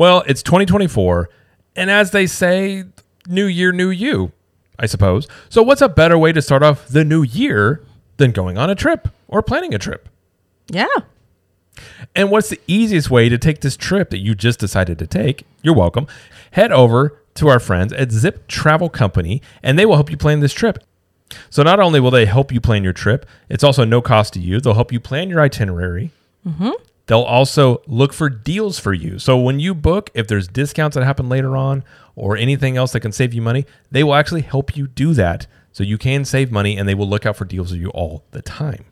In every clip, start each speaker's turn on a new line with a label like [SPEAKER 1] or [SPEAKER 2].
[SPEAKER 1] Well, it's 2024, and as they say, new year, new you, I suppose. So, what's a better way to start off the new year than going on a trip or planning a trip?
[SPEAKER 2] Yeah.
[SPEAKER 1] And what's the easiest way to take this trip that you just decided to take? You're welcome. Head over to our friends at Zip Travel Company, and they will help you plan this trip. So, not only will they help you plan your trip, it's also no cost to you. They'll help you plan your itinerary. Mm-hmm. They'll also look for deals for you. So, when you book, if there's discounts that happen later on or anything else that can save you money, they will actually help you do that. So, you can save money and they will look out for deals for you all the time.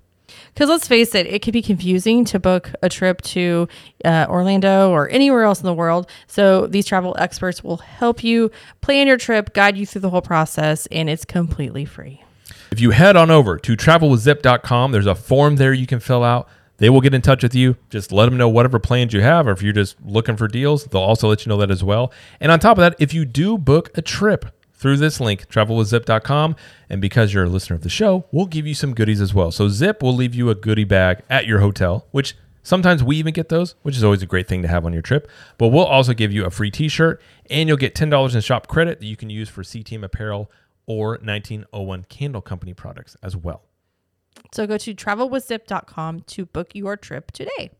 [SPEAKER 2] Because let's face it, it can be confusing to book a trip to uh, Orlando or anywhere else in the world. So these travel experts will help you plan your trip, guide you through the whole process, and it's completely free.
[SPEAKER 1] If you head on over to travelwithzip.com, there's a form there you can fill out. They will get in touch with you. Just let them know whatever plans you have, or if you're just looking for deals, they'll also let you know that as well. And on top of that, if you do book a trip through this link, travelwithzip.com, and because you're a listener of the show, we'll give you some goodies as well. So Zip will leave you a goodie bag at your hotel, which sometimes we even get those, which is always a great thing to have on your trip. But we'll also give you a free t-shirt, and you'll get $10 in shop credit that you can use for CTM apparel or 1901 Candle Company products as well.
[SPEAKER 2] So go to travelwithzip.com to book your trip today.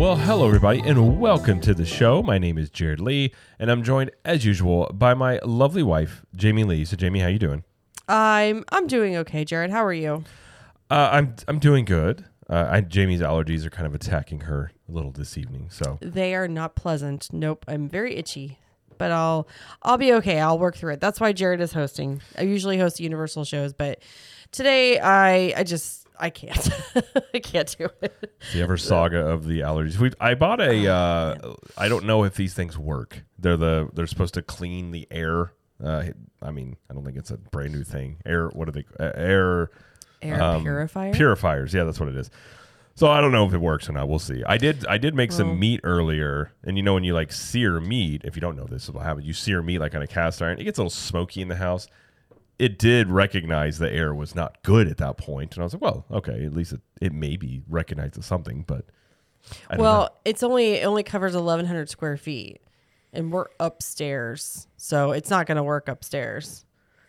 [SPEAKER 1] Well, hello, everybody, and welcome to the show. My name is Jared Lee, and I'm joined, as usual, by my lovely wife, Jamie Lee. So, Jamie, how you doing?
[SPEAKER 2] I'm I'm doing okay, Jared. How are you?
[SPEAKER 1] Uh, I'm I'm doing good. Uh, I, Jamie's allergies are kind of attacking her a little this evening, so
[SPEAKER 2] They are not pleasant. Nope, I'm very itchy, but I'll I'll be okay. I'll work through it. That's why Jared is hosting. I usually host Universal shows, but today I I just I can't. I can't do it.
[SPEAKER 1] the ever saga of the allergies. We I bought a. Uh, I don't know if these things work. They're the they're supposed to clean the air. Uh, I mean, I don't think it's a brand new thing. Air. What are they? Uh, air.
[SPEAKER 2] Air
[SPEAKER 1] um,
[SPEAKER 2] purifier.
[SPEAKER 1] Purifiers. Yeah, that's what it is. So I don't know if it works or not. We'll see. I did. I did make
[SPEAKER 2] Well-
[SPEAKER 1] some meat earlier, and you know when you like sear meat. If you don't know this, this will happen. You sear meat like on a cast iron. It gets a little smoky in the house. It did recognize the air was not good at that point, and I was like, well, okay, at least it, it maybe recognizes something, but don't know.
[SPEAKER 2] well, it's only it only covers 1,100 square feet, and we're upstairs, so it's not going to work upstairs.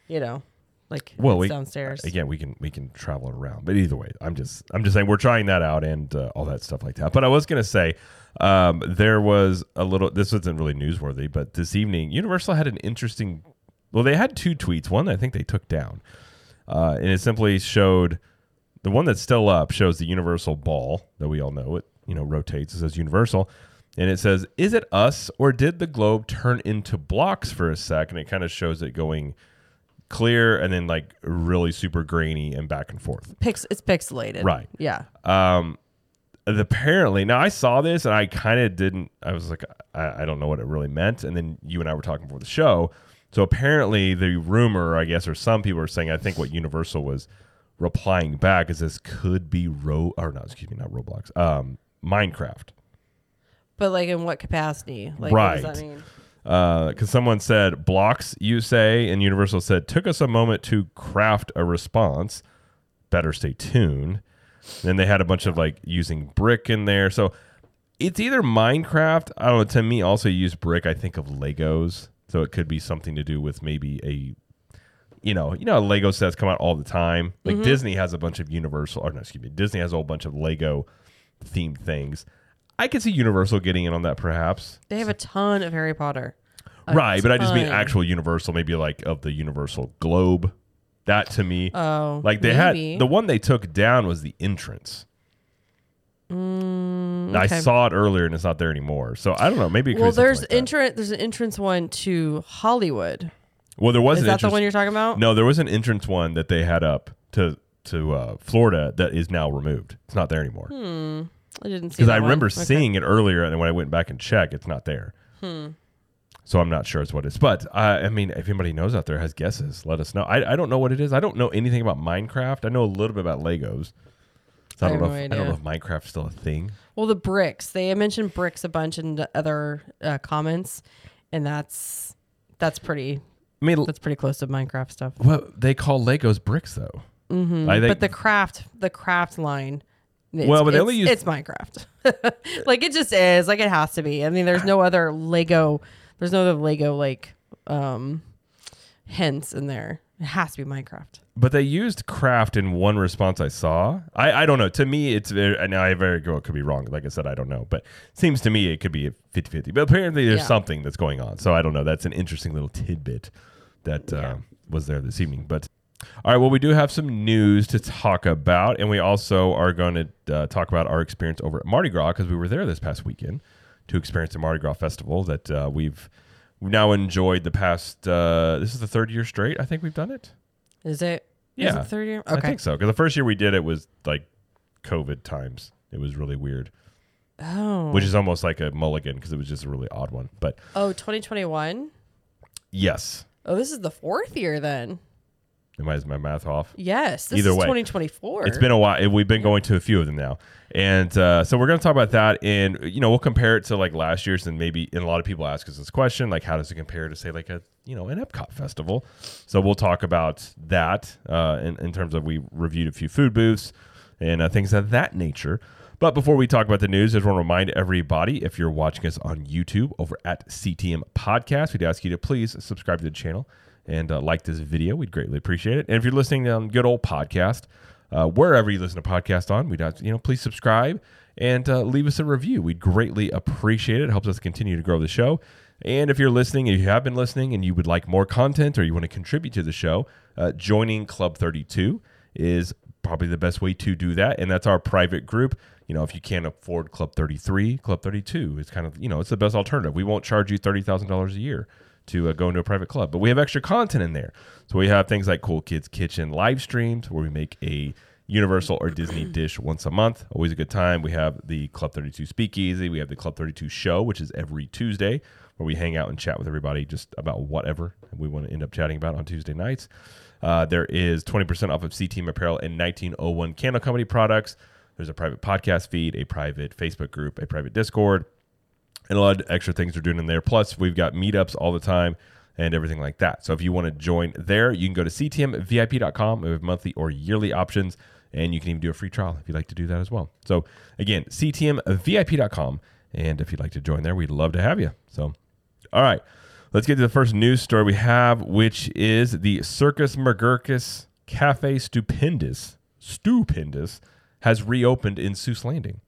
[SPEAKER 2] You know, like
[SPEAKER 1] Well, we,
[SPEAKER 2] downstairs.
[SPEAKER 1] again, we can we can travel around, but either way, I'm just I'm just saying we're trying that out and uh, all that stuff like that. But I was gonna say um, there was a little. This wasn't really newsworthy, but this evening, Universal had an interesting. Well, they had two tweets. One I think they took down, uh, and it simply showed the one that's still up shows the Universal ball that we all know it. You know, rotates. It says Universal. And it says, "Is it us or did the globe turn into blocks for a sec?" And it kind of shows it going clear and then like really super grainy and back and forth.
[SPEAKER 2] Pix, it's pixelated.
[SPEAKER 1] Right.
[SPEAKER 2] Yeah.
[SPEAKER 1] Um, apparently, now I saw this and I kind of didn't. I was like, I, I don't know what it really meant. And then you and I were talking before the show. So apparently, the rumor, I guess, or some people are saying, I think what Universal was replying back is this could be Ro or not, excuse me, not Roblox, um, Minecraft.
[SPEAKER 2] But like in what capacity? Like
[SPEAKER 1] Right.
[SPEAKER 2] what does that mean?
[SPEAKER 1] because someone said blocks you say and universal said took us a moment to craft a response better stay tuned then they had a bunch of like using brick in there so it's either minecraft i don't know to me also use brick i think of legos so it could be something to do with maybe a you know you know how lego sets come out all the time like mm-hmm. disney has a bunch of universal or no excuse me disney has a whole bunch of lego themed things i could see universal getting in on that perhaps
[SPEAKER 2] They have a ton of Harry Potter. A
[SPEAKER 1] right, but I just mean actual Universal, maybe like of the Universal globe. That to me,
[SPEAKER 2] Oh,
[SPEAKER 1] like they
[SPEAKER 2] maybe.
[SPEAKER 1] had the one they took down was the entrance.
[SPEAKER 2] Mm,
[SPEAKER 1] I saw it earlier and it's not there anymore. So I don't know. Maybe it could
[SPEAKER 2] Well,
[SPEAKER 1] be
[SPEAKER 2] there's
[SPEAKER 1] like
[SPEAKER 2] entrance. There's an entrance one to Hollywood.
[SPEAKER 1] well, there was
[SPEAKER 2] Is
[SPEAKER 1] an
[SPEAKER 2] that the one you're talking about?
[SPEAKER 1] no, there was an entrance one that they had up to to uh, Florida that is now removed. It's not there anymore
[SPEAKER 2] Hmm. I didn't see.
[SPEAKER 1] because I remember
[SPEAKER 2] Okay.
[SPEAKER 1] seeing it earlier, and when I went back and checked, it's not there.
[SPEAKER 2] Hmm.
[SPEAKER 1] So I'm not sure it's what it is. But uh, I mean, if anybody knows out there has guesses, let us know. I, I don't know what it is. I don't know anything about Minecraft. I know a little bit about Legos. I
[SPEAKER 2] I
[SPEAKER 1] don't
[SPEAKER 2] have
[SPEAKER 1] know.
[SPEAKER 2] no
[SPEAKER 1] if, I don't know if Minecraft's still a thing.
[SPEAKER 2] Well, the bricks. They mentioned bricks a bunch in the other uh, comments, and that's that's pretty
[SPEAKER 1] I mean,
[SPEAKER 2] that's pretty close to Minecraft stuff.
[SPEAKER 1] Well, they call Legos bricks though.
[SPEAKER 2] hmm
[SPEAKER 1] I
[SPEAKER 2] but the craft, the craft line.
[SPEAKER 1] Well, but they
[SPEAKER 2] it's,
[SPEAKER 1] only use-
[SPEAKER 2] it's Minecraft. like it just is. Like it has to be. I mean, there's no other Lego. There's no other Lego like um hints in there. It has to be Minecraft.
[SPEAKER 1] But they used craft in one response I saw. I, I don't know. To me, it's very, and I very well could be wrong. Like I said, I don't know. But it seems to me it could be a 50 50. But apparently there's
[SPEAKER 2] Yeah.
[SPEAKER 1] something that's going on. So I don't know. That's an interesting little tidbit that uh, was there this evening. But all right, well, we do have some news to talk about. And we also are going to uh, talk about our experience over at Mardi Gras because we were there this past weekend to experience the Mardi Gras festival that uh, we've. We've now enjoyed the past. Uh, this is the third year straight. I think we've done it.
[SPEAKER 2] Is it?
[SPEAKER 1] Yeah.
[SPEAKER 2] it third year? Okay, I
[SPEAKER 1] think so. Because the first year we did it was like COVID times. It was really weird,
[SPEAKER 2] Oh.
[SPEAKER 1] which is almost like a mulligan because it was just a really odd one. But
[SPEAKER 2] oh, 2021.
[SPEAKER 1] yes,
[SPEAKER 2] Oh, this is the fourth year then.
[SPEAKER 1] Am I is my math off?
[SPEAKER 2] Yes. This
[SPEAKER 1] Either
[SPEAKER 2] is
[SPEAKER 1] way.
[SPEAKER 2] 2024.
[SPEAKER 1] It's been a while. We've been going to a few of them now, and uh, so we're going to talk about that. And you know, we'll compare it to like last year's, and maybe and a lot of people ask us this question, like how does it compare to say like a you know an Epcot festival? So we'll talk about that uh, in, in terms of we reviewed a few food booths and uh, things of that nature. But before we talk about the news, I just want to remind everybody if you're watching us on YouTube over at CTM Podcast, we'd ask you to please subscribe to the channel and uh, like this video. We'd greatly appreciate it. And if you're listening on good old podcast, uh, wherever you listen to podcast on, we'd you know please subscribe and uh, leave us a review. We'd greatly appreciate it. It helps us continue to grow the show. And if you're listening, if you have been listening, and you would like more content or you want to contribute to the show, uh, joining Club 32 is probably the best way to do that. And that's our private group. You know, if you can't afford Club 33, Club 32 is kind of, you know, it's the best alternative. We won't charge you $30,000 a year to uh, go into a private club, but we have extra content in there. So we have things like Cool Kids Kitchen live streams where we make a Universal or Disney dish once a month. Always a good time. We have the Club 32 Speakeasy. We have the Club 32 Show, which is every Tuesday, where we hang out and chat with everybody just about whatever we want to end up chatting about on Tuesday nights. Uh, there is 20% off of CTM Apparel and 1901 Candle Company products. There's a private podcast feed, a private Facebook group, a private Discord, and a lot of extra things we're doing in there. Plus, we've got meetups all the time and everything like that. So if you want to join there, you can go to ctmvip.com. We have monthly or yearly options, and you can even do a free trial if you'd like to do that as well. So again, ctmvip.com. And if you'd like to join there, we'd love to have you. So, all right, let's get to the first news story we have, which is the Circus McGurkus Cafe Stupendous, Stupendous, has reopened in Seuss Landing.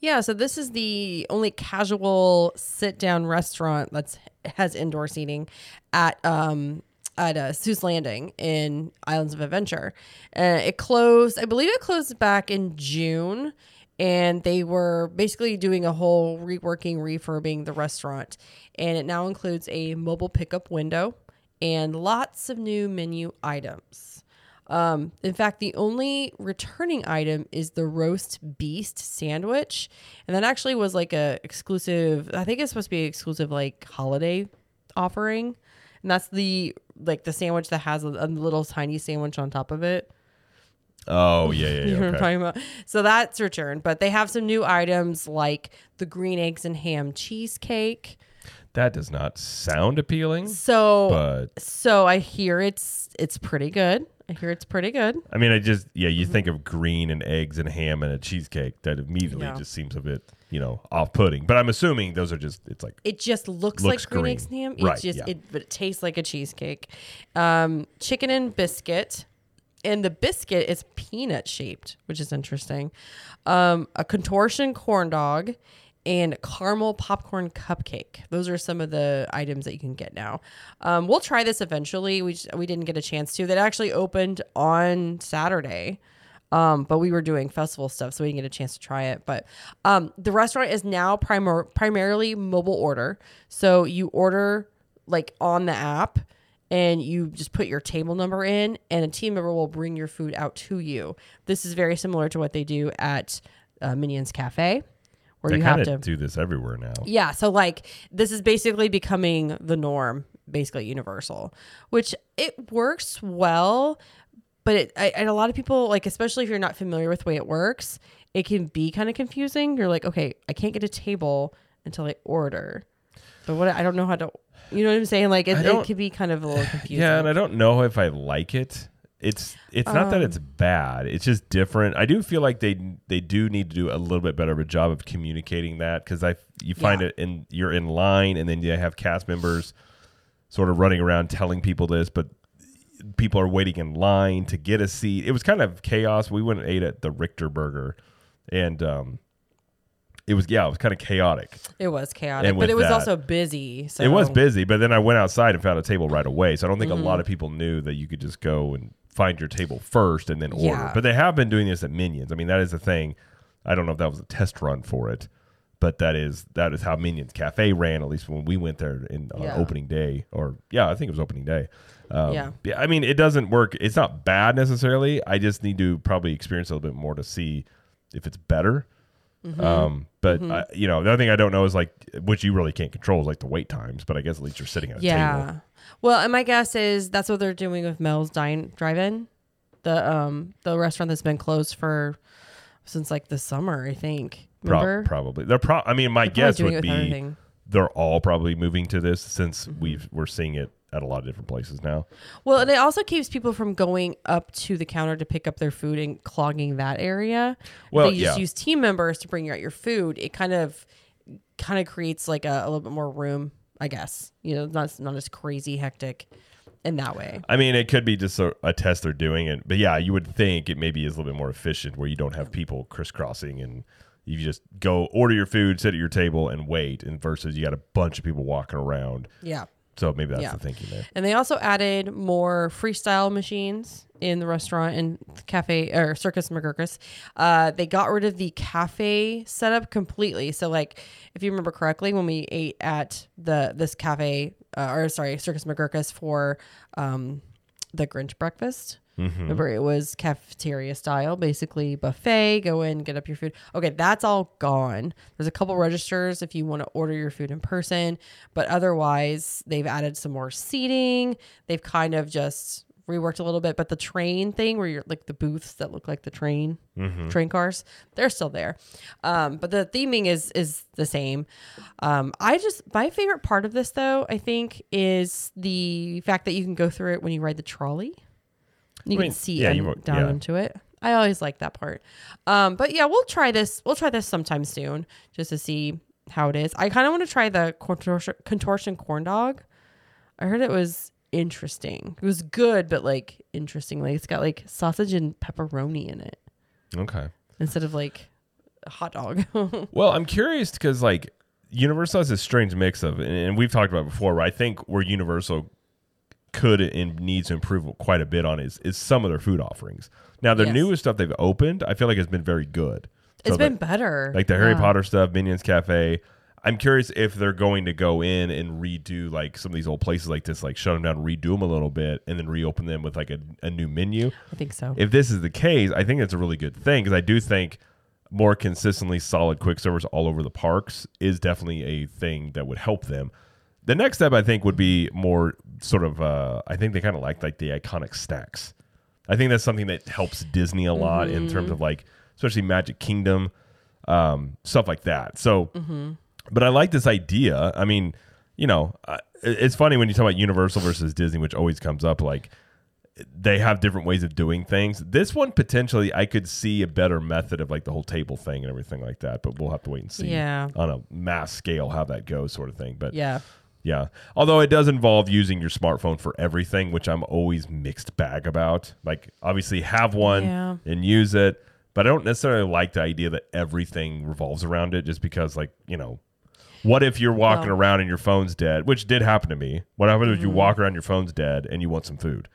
[SPEAKER 2] Yeah, so this is the only casual sit down restaurant that's has indoor seating at um at uh, Seuss Landing in Islands of Adventure. Uh, it closed, I believe it closed back in June, and they were basically doing a whole reworking, refurbing the restaurant, and it now includes a mobile pickup window and lots of new menu items. Um, in fact, the only returning item is the roast beast sandwich, and that actually was like a exclusive. I think it's supposed to be exclusive like holiday offering, and that's the like the sandwich that has a, a little tiny sandwich on top of it.
[SPEAKER 1] Oh, yeah, yeah,
[SPEAKER 2] You
[SPEAKER 1] yeah.
[SPEAKER 2] know what I'm talking about? So that's returned, but they have some new items like the green eggs and ham cheesecake.
[SPEAKER 1] That does not sound appealing,
[SPEAKER 2] So
[SPEAKER 1] but
[SPEAKER 2] so I hear it's it's pretty good. I hear it's pretty good.
[SPEAKER 1] I mean, I just yeah, you think of green and eggs and ham and a cheesecake, that immediately
[SPEAKER 2] Yeah.
[SPEAKER 1] just seems a bit you know off-putting. But I'm assuming those are just it's like
[SPEAKER 2] It just looks,
[SPEAKER 1] Looks
[SPEAKER 2] like green,
[SPEAKER 1] green.
[SPEAKER 2] eggs and ham. It's
[SPEAKER 1] Right,
[SPEAKER 2] just
[SPEAKER 1] yeah.
[SPEAKER 2] it, but it tastes like a cheesecake. Um, chicken and biscuit, and the biscuit is peanut shaped, which is interesting. Um, a contortion corn dog and caramel popcorn cupcake. Those are some of the items that you can get now. Um, we'll try this eventually. We just, we didn't get a chance to. That actually opened on Saturday. Um, but we were doing festival stuff, so we didn't get a chance to try it. But um, the restaurant is now primar- primarily mobile order. So you order like on the app and you just put your table number in, and a team member will bring your food out to you. This is very similar to what they do at uh, Minions Cafe, where
[SPEAKER 1] they
[SPEAKER 2] you have to.
[SPEAKER 1] do this everywhere now.
[SPEAKER 2] Yeah, so like this is basically becoming the norm, basically universal, which it works well, but it, I, and a lot of people like, especially if you're not familiar with the way it works, it can be kind of confusing. You're like, okay, I can't get a table until I order, but what I don't know how to. You know what I'm saying? Like it, it
[SPEAKER 1] don't-
[SPEAKER 2] be kind of a little confusing.
[SPEAKER 1] Yeah, and I don't know if I like it. It's it's not that
[SPEAKER 2] Um,
[SPEAKER 1] it's bad. It's just different. I do feel like they they do need to do a little bit better of a job of communicating that because I you find
[SPEAKER 2] Yeah.
[SPEAKER 1] it in you're in line and then you have cast members sort of running around telling people this, but people are waiting in line to get a seat. It was kind of chaos. We went and ate at the Richter Burger, and um, it was yeah, it was kind of chaotic.
[SPEAKER 2] It was chaotic, but it was
[SPEAKER 1] that-
[SPEAKER 2] also busy. So
[SPEAKER 1] It was busy, but then I went outside and found a table right away. So I don't think
[SPEAKER 2] Mm-hmm.
[SPEAKER 1] a lot of people knew that you could just go and find your table first and then order.
[SPEAKER 2] Yeah.
[SPEAKER 1] But they have been doing this at Minions. I mean, that is the thing. I don't know if that was a test run for it, but that is that is how Minions Cafe ran. At least when we went there in on
[SPEAKER 2] Yeah.
[SPEAKER 1] opening day, or yeah, I think it was opening day. Um,
[SPEAKER 2] Yeah.
[SPEAKER 1] I mean, it doesn't work. It's not bad necessarily. I just need to probably experience a little bit more to see if it's better.
[SPEAKER 2] Mm-hmm.
[SPEAKER 1] Um, but I, you know, the other thing I don't know is like, which you really can't control is like the wait times. But I guess at least you're sitting at a
[SPEAKER 2] Yeah.
[SPEAKER 1] table.
[SPEAKER 2] Well, and my guess is that's what they're doing with Mel's Dine Drive-In, the um the restaurant that's been closed for since like the summer, I think.
[SPEAKER 1] Pro- probably. They're pro- I mean, my guess would be
[SPEAKER 2] everything.
[SPEAKER 1] they're all probably moving to this since
[SPEAKER 2] Mm-hmm.
[SPEAKER 1] we've we're seeing it at a lot of different places now.
[SPEAKER 2] Well, and it also keeps people from going up to the counter to pick up their food and clogging that area.
[SPEAKER 1] Well,
[SPEAKER 2] they just
[SPEAKER 1] yeah.
[SPEAKER 2] use team members to bring out your food, it kind of kind of creates like a, a little bit more room, I guess. You know, not not as crazy hectic in that way.
[SPEAKER 1] I mean, it could be just a, a test they're doing, it, but yeah, you would think it maybe is a little bit more efficient where you don't have people crisscrossing and you just go order your food, sit at your table, and wait, and versus you got a bunch of people walking around.
[SPEAKER 2] Yeah.
[SPEAKER 1] So maybe that's
[SPEAKER 2] Yeah.
[SPEAKER 1] the thinking there.
[SPEAKER 2] And they also added more freestyle machines in the restaurant and cafe or Circus McGurkus. Uh, they got rid of the cafe setup completely. So, like, if you remember correctly, when we ate at the this cafe, uh, or sorry, Circus McGurkus for um, the Grinch breakfast. Remember, it was cafeteria style, basically buffet. Go in, get up your food. Okay, that's all gone. There's a couple registers if you want to order your food in person, but otherwise, they've added some more seating. They've kind of just reworked a little bit, but the train thing where you're like the booths that look like the train train cars, they're still there. Um, but the theming is is the same. Um, I just my favorite part of this though, I think, is the fact that you can go through it when you ride the trolley. You
[SPEAKER 1] I mean,
[SPEAKER 2] can see
[SPEAKER 1] yeah,
[SPEAKER 2] un-
[SPEAKER 1] you won't-
[SPEAKER 2] down
[SPEAKER 1] yeah.
[SPEAKER 2] into it. I always like that part. Um, but yeah, we'll try this. We'll try this sometime soon just to see how it is. I kind of want to try the contortion, contortion corn dog. I heard it was interesting. It was good, but like interesting. Like it's got like sausage and pepperoni in it
[SPEAKER 1] Okay.
[SPEAKER 2] instead of like a hot dog.
[SPEAKER 1] Well, I'm curious because like Universal has this strange mix of, and- and we've talked about it before, where I think where Universal could and needs to improve quite a bit on is is some of their food offerings. Now, the
[SPEAKER 2] Yes.
[SPEAKER 1] newest stuff they've opened, I feel like has been very good.
[SPEAKER 2] It's been better.
[SPEAKER 1] like the Harry
[SPEAKER 2] Yeah.
[SPEAKER 1] Potter stuff, Minions Cafe. I'm curious if they're going to go in and redo like some of these old places like this, like shut them down, redo them a little bit, and then reopen them with like a, a new menu.
[SPEAKER 2] I think so.
[SPEAKER 1] If this is the case, I think it's a really good thing because I do think more consistently solid quick servers all over the parks is definitely a thing that would help them. The next step I think would be more sort of uh, I think they kind of like like the iconic stacks. I think that's something that helps Disney a lot in terms of like especially Magic Kingdom um, stuff like that. So but I like this idea. I mean, you know, uh, it's funny when you talk about Universal versus Disney, which always comes up. Like they have different ways of doing things. This one potentially, I could see a better method of like the whole table thing and everything like that. But we'll have to wait and see
[SPEAKER 2] Yeah.
[SPEAKER 1] on a mass scale how that goes, sort of thing. But yeah.
[SPEAKER 2] Yeah.
[SPEAKER 1] although it does involve using your smartphone for everything, which I'm always mixed bag about. Like obviously have one
[SPEAKER 2] Yeah.
[SPEAKER 1] and use it, but I don't necessarily like the idea that everything revolves around it. Just because, like you know, what if you're walking
[SPEAKER 2] Well-
[SPEAKER 1] around and your phone's dead, which did happen to me. What happens if you
[SPEAKER 2] Mm-hmm.
[SPEAKER 1] walk around your phone's dead and you want some food?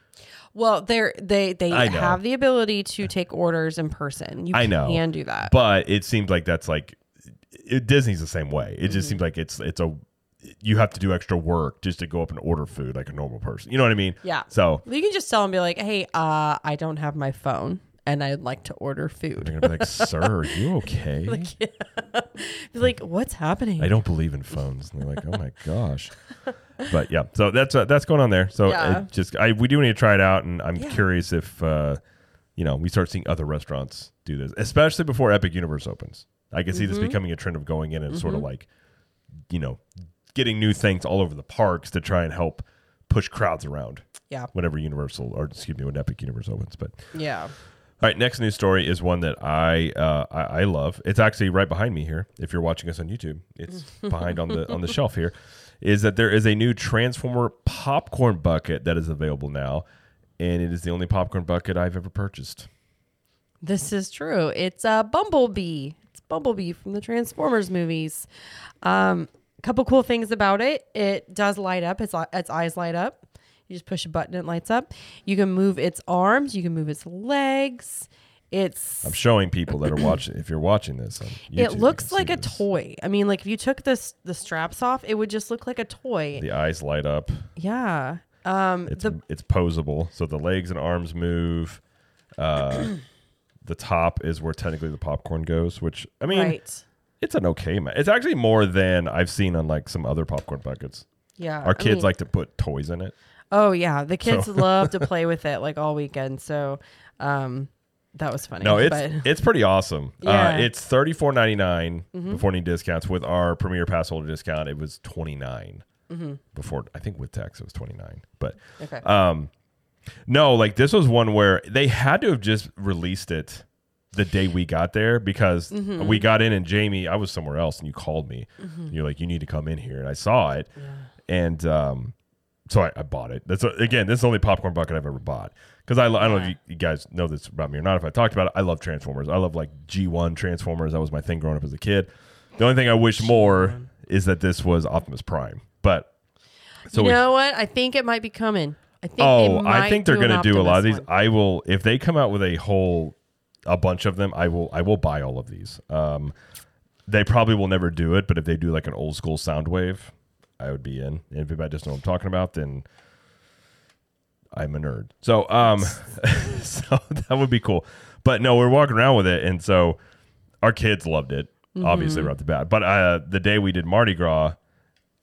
[SPEAKER 2] Well, they're they they
[SPEAKER 1] I
[SPEAKER 2] have the ability to take orders in person. You
[SPEAKER 1] I know.
[SPEAKER 2] can do that.
[SPEAKER 1] But it seems like that's like it, Disney's the same way. It
[SPEAKER 2] Mm-hmm.
[SPEAKER 1] just seems like it's it's a you have to do extra work just to go up and order food like a normal person. You know what I mean?
[SPEAKER 2] Yeah.
[SPEAKER 1] So
[SPEAKER 2] You can just tell them, be like, "Hey, uh, I don't have my phone, and I'd like to order food."
[SPEAKER 1] they're gonna be like, "Sir, are you okay?"
[SPEAKER 2] Be like, "What's happening?"
[SPEAKER 1] I don't believe in phones. And they're like, "Oh my gosh." but yeah, so that's uh, that's going on there. So
[SPEAKER 2] Yeah.
[SPEAKER 1] it just I we do need to try it out, and I'm
[SPEAKER 2] Yeah.
[SPEAKER 1] curious if uh, you know we start seeing other restaurants do this, especially before Epic Universe opens. I can see
[SPEAKER 2] Mm-hmm.
[SPEAKER 1] this becoming a trend of going in and sort of like, you know, getting new things all over the parks to try and help push crowds around
[SPEAKER 2] Yeah.
[SPEAKER 1] whenever Universal or excuse me when Epic Universe opens. But
[SPEAKER 2] Yeah.
[SPEAKER 1] all right, next news story is one that I, uh, I I love. It's actually right behind me here. If you're watching us on YouTube, it's behind on the on the shelf here. Is that there is a new Transformer popcorn bucket that is available now, and it is the only popcorn bucket I've ever purchased.
[SPEAKER 2] This is true. It's a Bumblebee. It's Bumblebee from the Transformers movies. Um, a couple cool things about it. It does light up. Its its eyes light up. You just push a button, it lights up. You can move its arms. You can move its legs. It's
[SPEAKER 1] I'm showing people that are watching. If you're watching this, on YouTube,
[SPEAKER 2] it looks like a
[SPEAKER 1] this.
[SPEAKER 2] toy. I mean, like if you took this the straps off, it would just look like a toy.
[SPEAKER 1] The eyes light up.
[SPEAKER 2] yeah. Um,
[SPEAKER 1] It's
[SPEAKER 2] the
[SPEAKER 1] it's posable, so the legs and arms move. Uh, the top is where technically the popcorn goes, which I mean,
[SPEAKER 2] right.
[SPEAKER 1] It's an okay man. It's actually more than I've seen on like some other popcorn buckets.
[SPEAKER 2] Yeah.
[SPEAKER 1] Our
[SPEAKER 2] I
[SPEAKER 1] kids
[SPEAKER 2] mean-
[SPEAKER 1] like to put toys in it.
[SPEAKER 2] Oh yeah, the kids
[SPEAKER 1] So-
[SPEAKER 2] love to play with it like all weekend. So, um, that was funny.
[SPEAKER 1] No, it's
[SPEAKER 2] but
[SPEAKER 1] it's pretty awesome.
[SPEAKER 2] Yeah.
[SPEAKER 1] Uh, it's thirty four ninety nine before any discounts. With our Premier Pass holder discount, it was twenty Before I think with tax it was twenty nine. But
[SPEAKER 2] okay.
[SPEAKER 1] um, no, like this was one where they had to have just released it the day we got there because
[SPEAKER 2] Mm-hmm.
[SPEAKER 1] we got in and Jamie, I was somewhere else and you called me. You're like, you need to come in here, and I saw it, and um, so I, I bought it. That's again, this is the only popcorn bucket I've ever bought because I, lo- I don't know if you, you guys know this about me or not. If I talked about it, I love Transformers. I love like G1 Transformers. That was my thing growing up as a kid. The only thing I wish more is that this was Optimus Prime, but so
[SPEAKER 2] you
[SPEAKER 1] we-
[SPEAKER 2] know what? I think it might be coming. I think.
[SPEAKER 1] Oh, I think they're going to do a lot of these.
[SPEAKER 2] one.
[SPEAKER 1] I will if they come out with a whole a bunch of them. I will I will buy all of these. Um, they probably will never do it, but if they do like an old school sound wave, I would be in. And if anybody doesn't know what I'm talking about, then I'm a nerd. So um, so that would be cool. But no, we're walking around with it, and so our kids loved it.
[SPEAKER 2] Mm-hmm.
[SPEAKER 1] Obviously, right off the bat. But uh, the day we did Mardi Gras,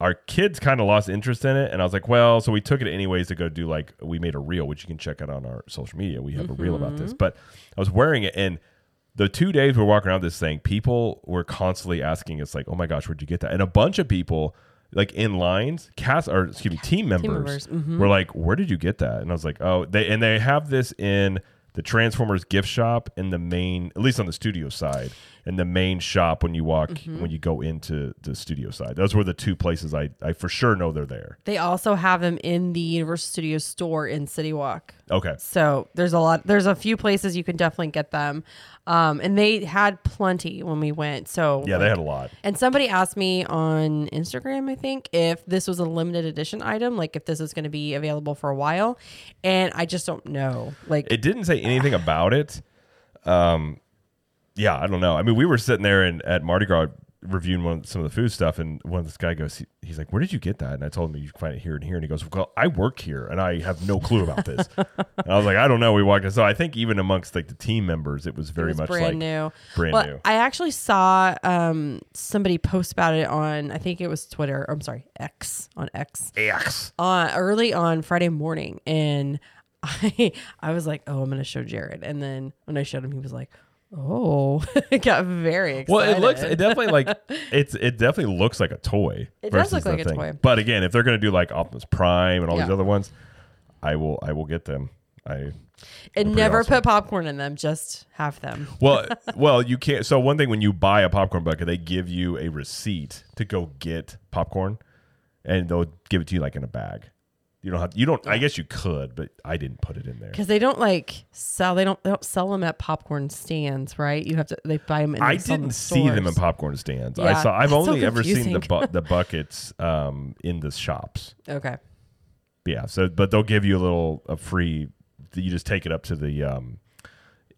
[SPEAKER 1] our kids kind of lost interest in it and i was like well so we took it anyways to go do like we made a reel which you can check out on our social media. We have a reel about this. But i was wearing it and the two days we we're walking around this thing people were constantly asking us like oh my gosh where'd you get that? And a bunch of people like in lines cast or excuse me team members,
[SPEAKER 2] members, mhm.
[SPEAKER 1] were like where did you get that? And i was like oh they and they have this in the transformers gift shop in the main at least on the studio side in the main shop when you walk
[SPEAKER 2] Mm-hmm.
[SPEAKER 1] when you go into the studio side those were the two places i i for sure know they're there
[SPEAKER 2] They also have them in the Universal Studios store in City Walk.
[SPEAKER 1] okay
[SPEAKER 2] So there's a lot. There's a few places you can definitely get them, um, and they had plenty when we went. So
[SPEAKER 1] yeah they had a lot
[SPEAKER 2] And somebody asked me on Instagram, I think, if this was a limited edition item, like if this is going to be available for a while, and I just don't know. Like,
[SPEAKER 1] it didn't say anything about it um yeah i don't know i mean we were sitting there and at mardi gras reviewing one, some of the food stuff and one of this guy goes he, he's like where did you get that and i told him you can find it here and here and he goes well i work here and i have no clue about this and i was like i don't know we walked in so i think even amongst like the team members it was very
[SPEAKER 2] it was
[SPEAKER 1] much
[SPEAKER 2] brand
[SPEAKER 1] like
[SPEAKER 2] new.
[SPEAKER 1] brand
[SPEAKER 2] well,
[SPEAKER 1] new
[SPEAKER 2] I actually saw um, somebody post about it on, I think it was Twitter. I'm sorry, X on X.
[SPEAKER 1] X.
[SPEAKER 2] uh, early on Friday morning, and I I was like, oh, I'm gonna show Jared, and then when I showed him, he was like, oh, it got very excited.
[SPEAKER 1] Well, it looks it definitely like it's it definitely looks like a toy.
[SPEAKER 2] It does look like a
[SPEAKER 1] thing.
[SPEAKER 2] toy.
[SPEAKER 1] But again, if they're gonna do like Optimus Prime and all these other ones, I will I will get them. I
[SPEAKER 2] and never
[SPEAKER 1] awesome.
[SPEAKER 2] put popcorn in them, just have them.
[SPEAKER 1] well well you can't. So one thing when you buy a popcorn bucket, they give you a receipt to go get popcorn, and they'll give it to you like in a bag. You don't have you don't. I guess you could, but I didn't put it in there.
[SPEAKER 2] Because they don't like sell, they don't they don't sell them at popcorn stands, right? You have to they buy them. In
[SPEAKER 1] I didn't see them in popcorn stands. I saw. I've
[SPEAKER 2] that's so
[SPEAKER 1] only ever seen the bu- the buckets um, in the shops.
[SPEAKER 2] Okay,
[SPEAKER 1] Yeah. So, but they'll give you a little a free. You just take it up to the um,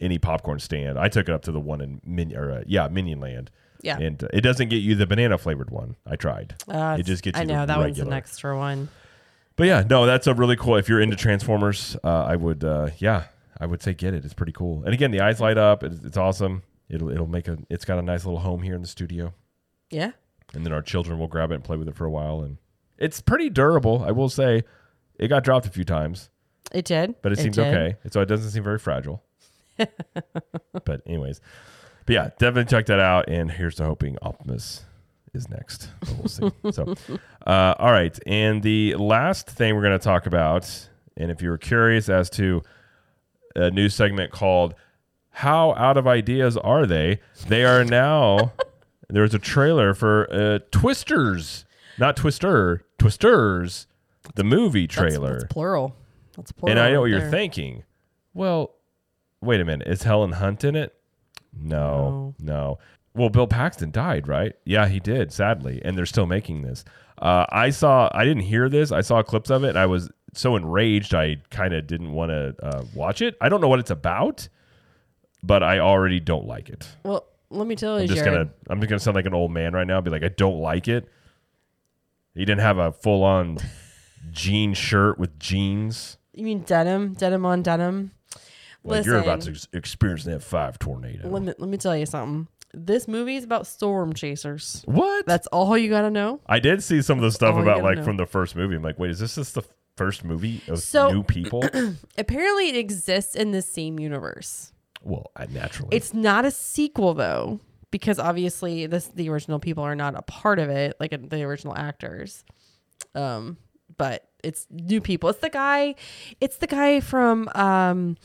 [SPEAKER 1] any popcorn stand. I took it up to the one in Min or uh, yeah Minion Land.
[SPEAKER 2] Yeah.
[SPEAKER 1] And uh, it doesn't get you the banana flavored one. I tried.
[SPEAKER 2] uh,
[SPEAKER 1] it just gets you
[SPEAKER 2] I
[SPEAKER 1] the
[SPEAKER 2] know that one's an extra one.
[SPEAKER 1] But yeah, no, that's a really cool. If you're into Transformers, uh, I would uh, yeah, I would say get it. It's pretty cool. And again, the eyes light up. It's, it's awesome. It'll it'll make a. It's got a nice little home here in the studio.
[SPEAKER 2] Yeah.
[SPEAKER 1] and then our children will grab it and play with it for a while and It's pretty durable, I will say. It got dropped a few times,
[SPEAKER 2] It did,
[SPEAKER 1] but it, seems
[SPEAKER 2] did.
[SPEAKER 1] okay. So it doesn't seem very fragile. but anyways, but yeah, definitely check that out. And here's to hoping Optimus is next. But we'll see. so, uh, all right. And the last thing we're going to talk about, and if you were curious as to a new segment called "How Out of Ideas Are They?" They are now. there's a trailer for uh, Twisters, not Twister, Twisters, the movie trailer.
[SPEAKER 2] That's, plural. That's plural.
[SPEAKER 1] And I know what you're thinking. Well, wait a minute. Is Helen Hunt in it? No, no. Well, Bill Paxton died, right? Yeah, he did, sadly. And they're still making this. Uh, I saw, I didn't hear this. I saw clips of it and I was so enraged, I kind of didn't want to uh, watch it. I don't know what it's about, but I already don't like it.
[SPEAKER 2] Well, let me tell you,
[SPEAKER 1] I'm just
[SPEAKER 2] Jared.
[SPEAKER 1] gonna I'm just gonna sound like an old man right now. Be like, I don't like it. He didn't have a full on jean shirt with jeans.
[SPEAKER 2] You mean denim, denim on denim?
[SPEAKER 1] Like
[SPEAKER 2] Listen,
[SPEAKER 1] you're about to experience that five tornado.
[SPEAKER 2] let me let me tell you something. This movie is about storm chasers.
[SPEAKER 1] what?
[SPEAKER 2] That's all you got to know.
[SPEAKER 1] I did see some of the stuff
[SPEAKER 2] all you
[SPEAKER 1] about
[SPEAKER 2] gotta
[SPEAKER 1] like
[SPEAKER 2] know.
[SPEAKER 1] from the first movie. I'm like, wait, is this just the first movie of
[SPEAKER 2] So-
[SPEAKER 1] new people?
[SPEAKER 2] Apparently, it exists in the same universe.
[SPEAKER 1] well, I naturally.
[SPEAKER 2] It's not a sequel though, because obviously this the original people are not a part of it, like the original actors. Um, but it's new people. It's the guy. It's the guy from um,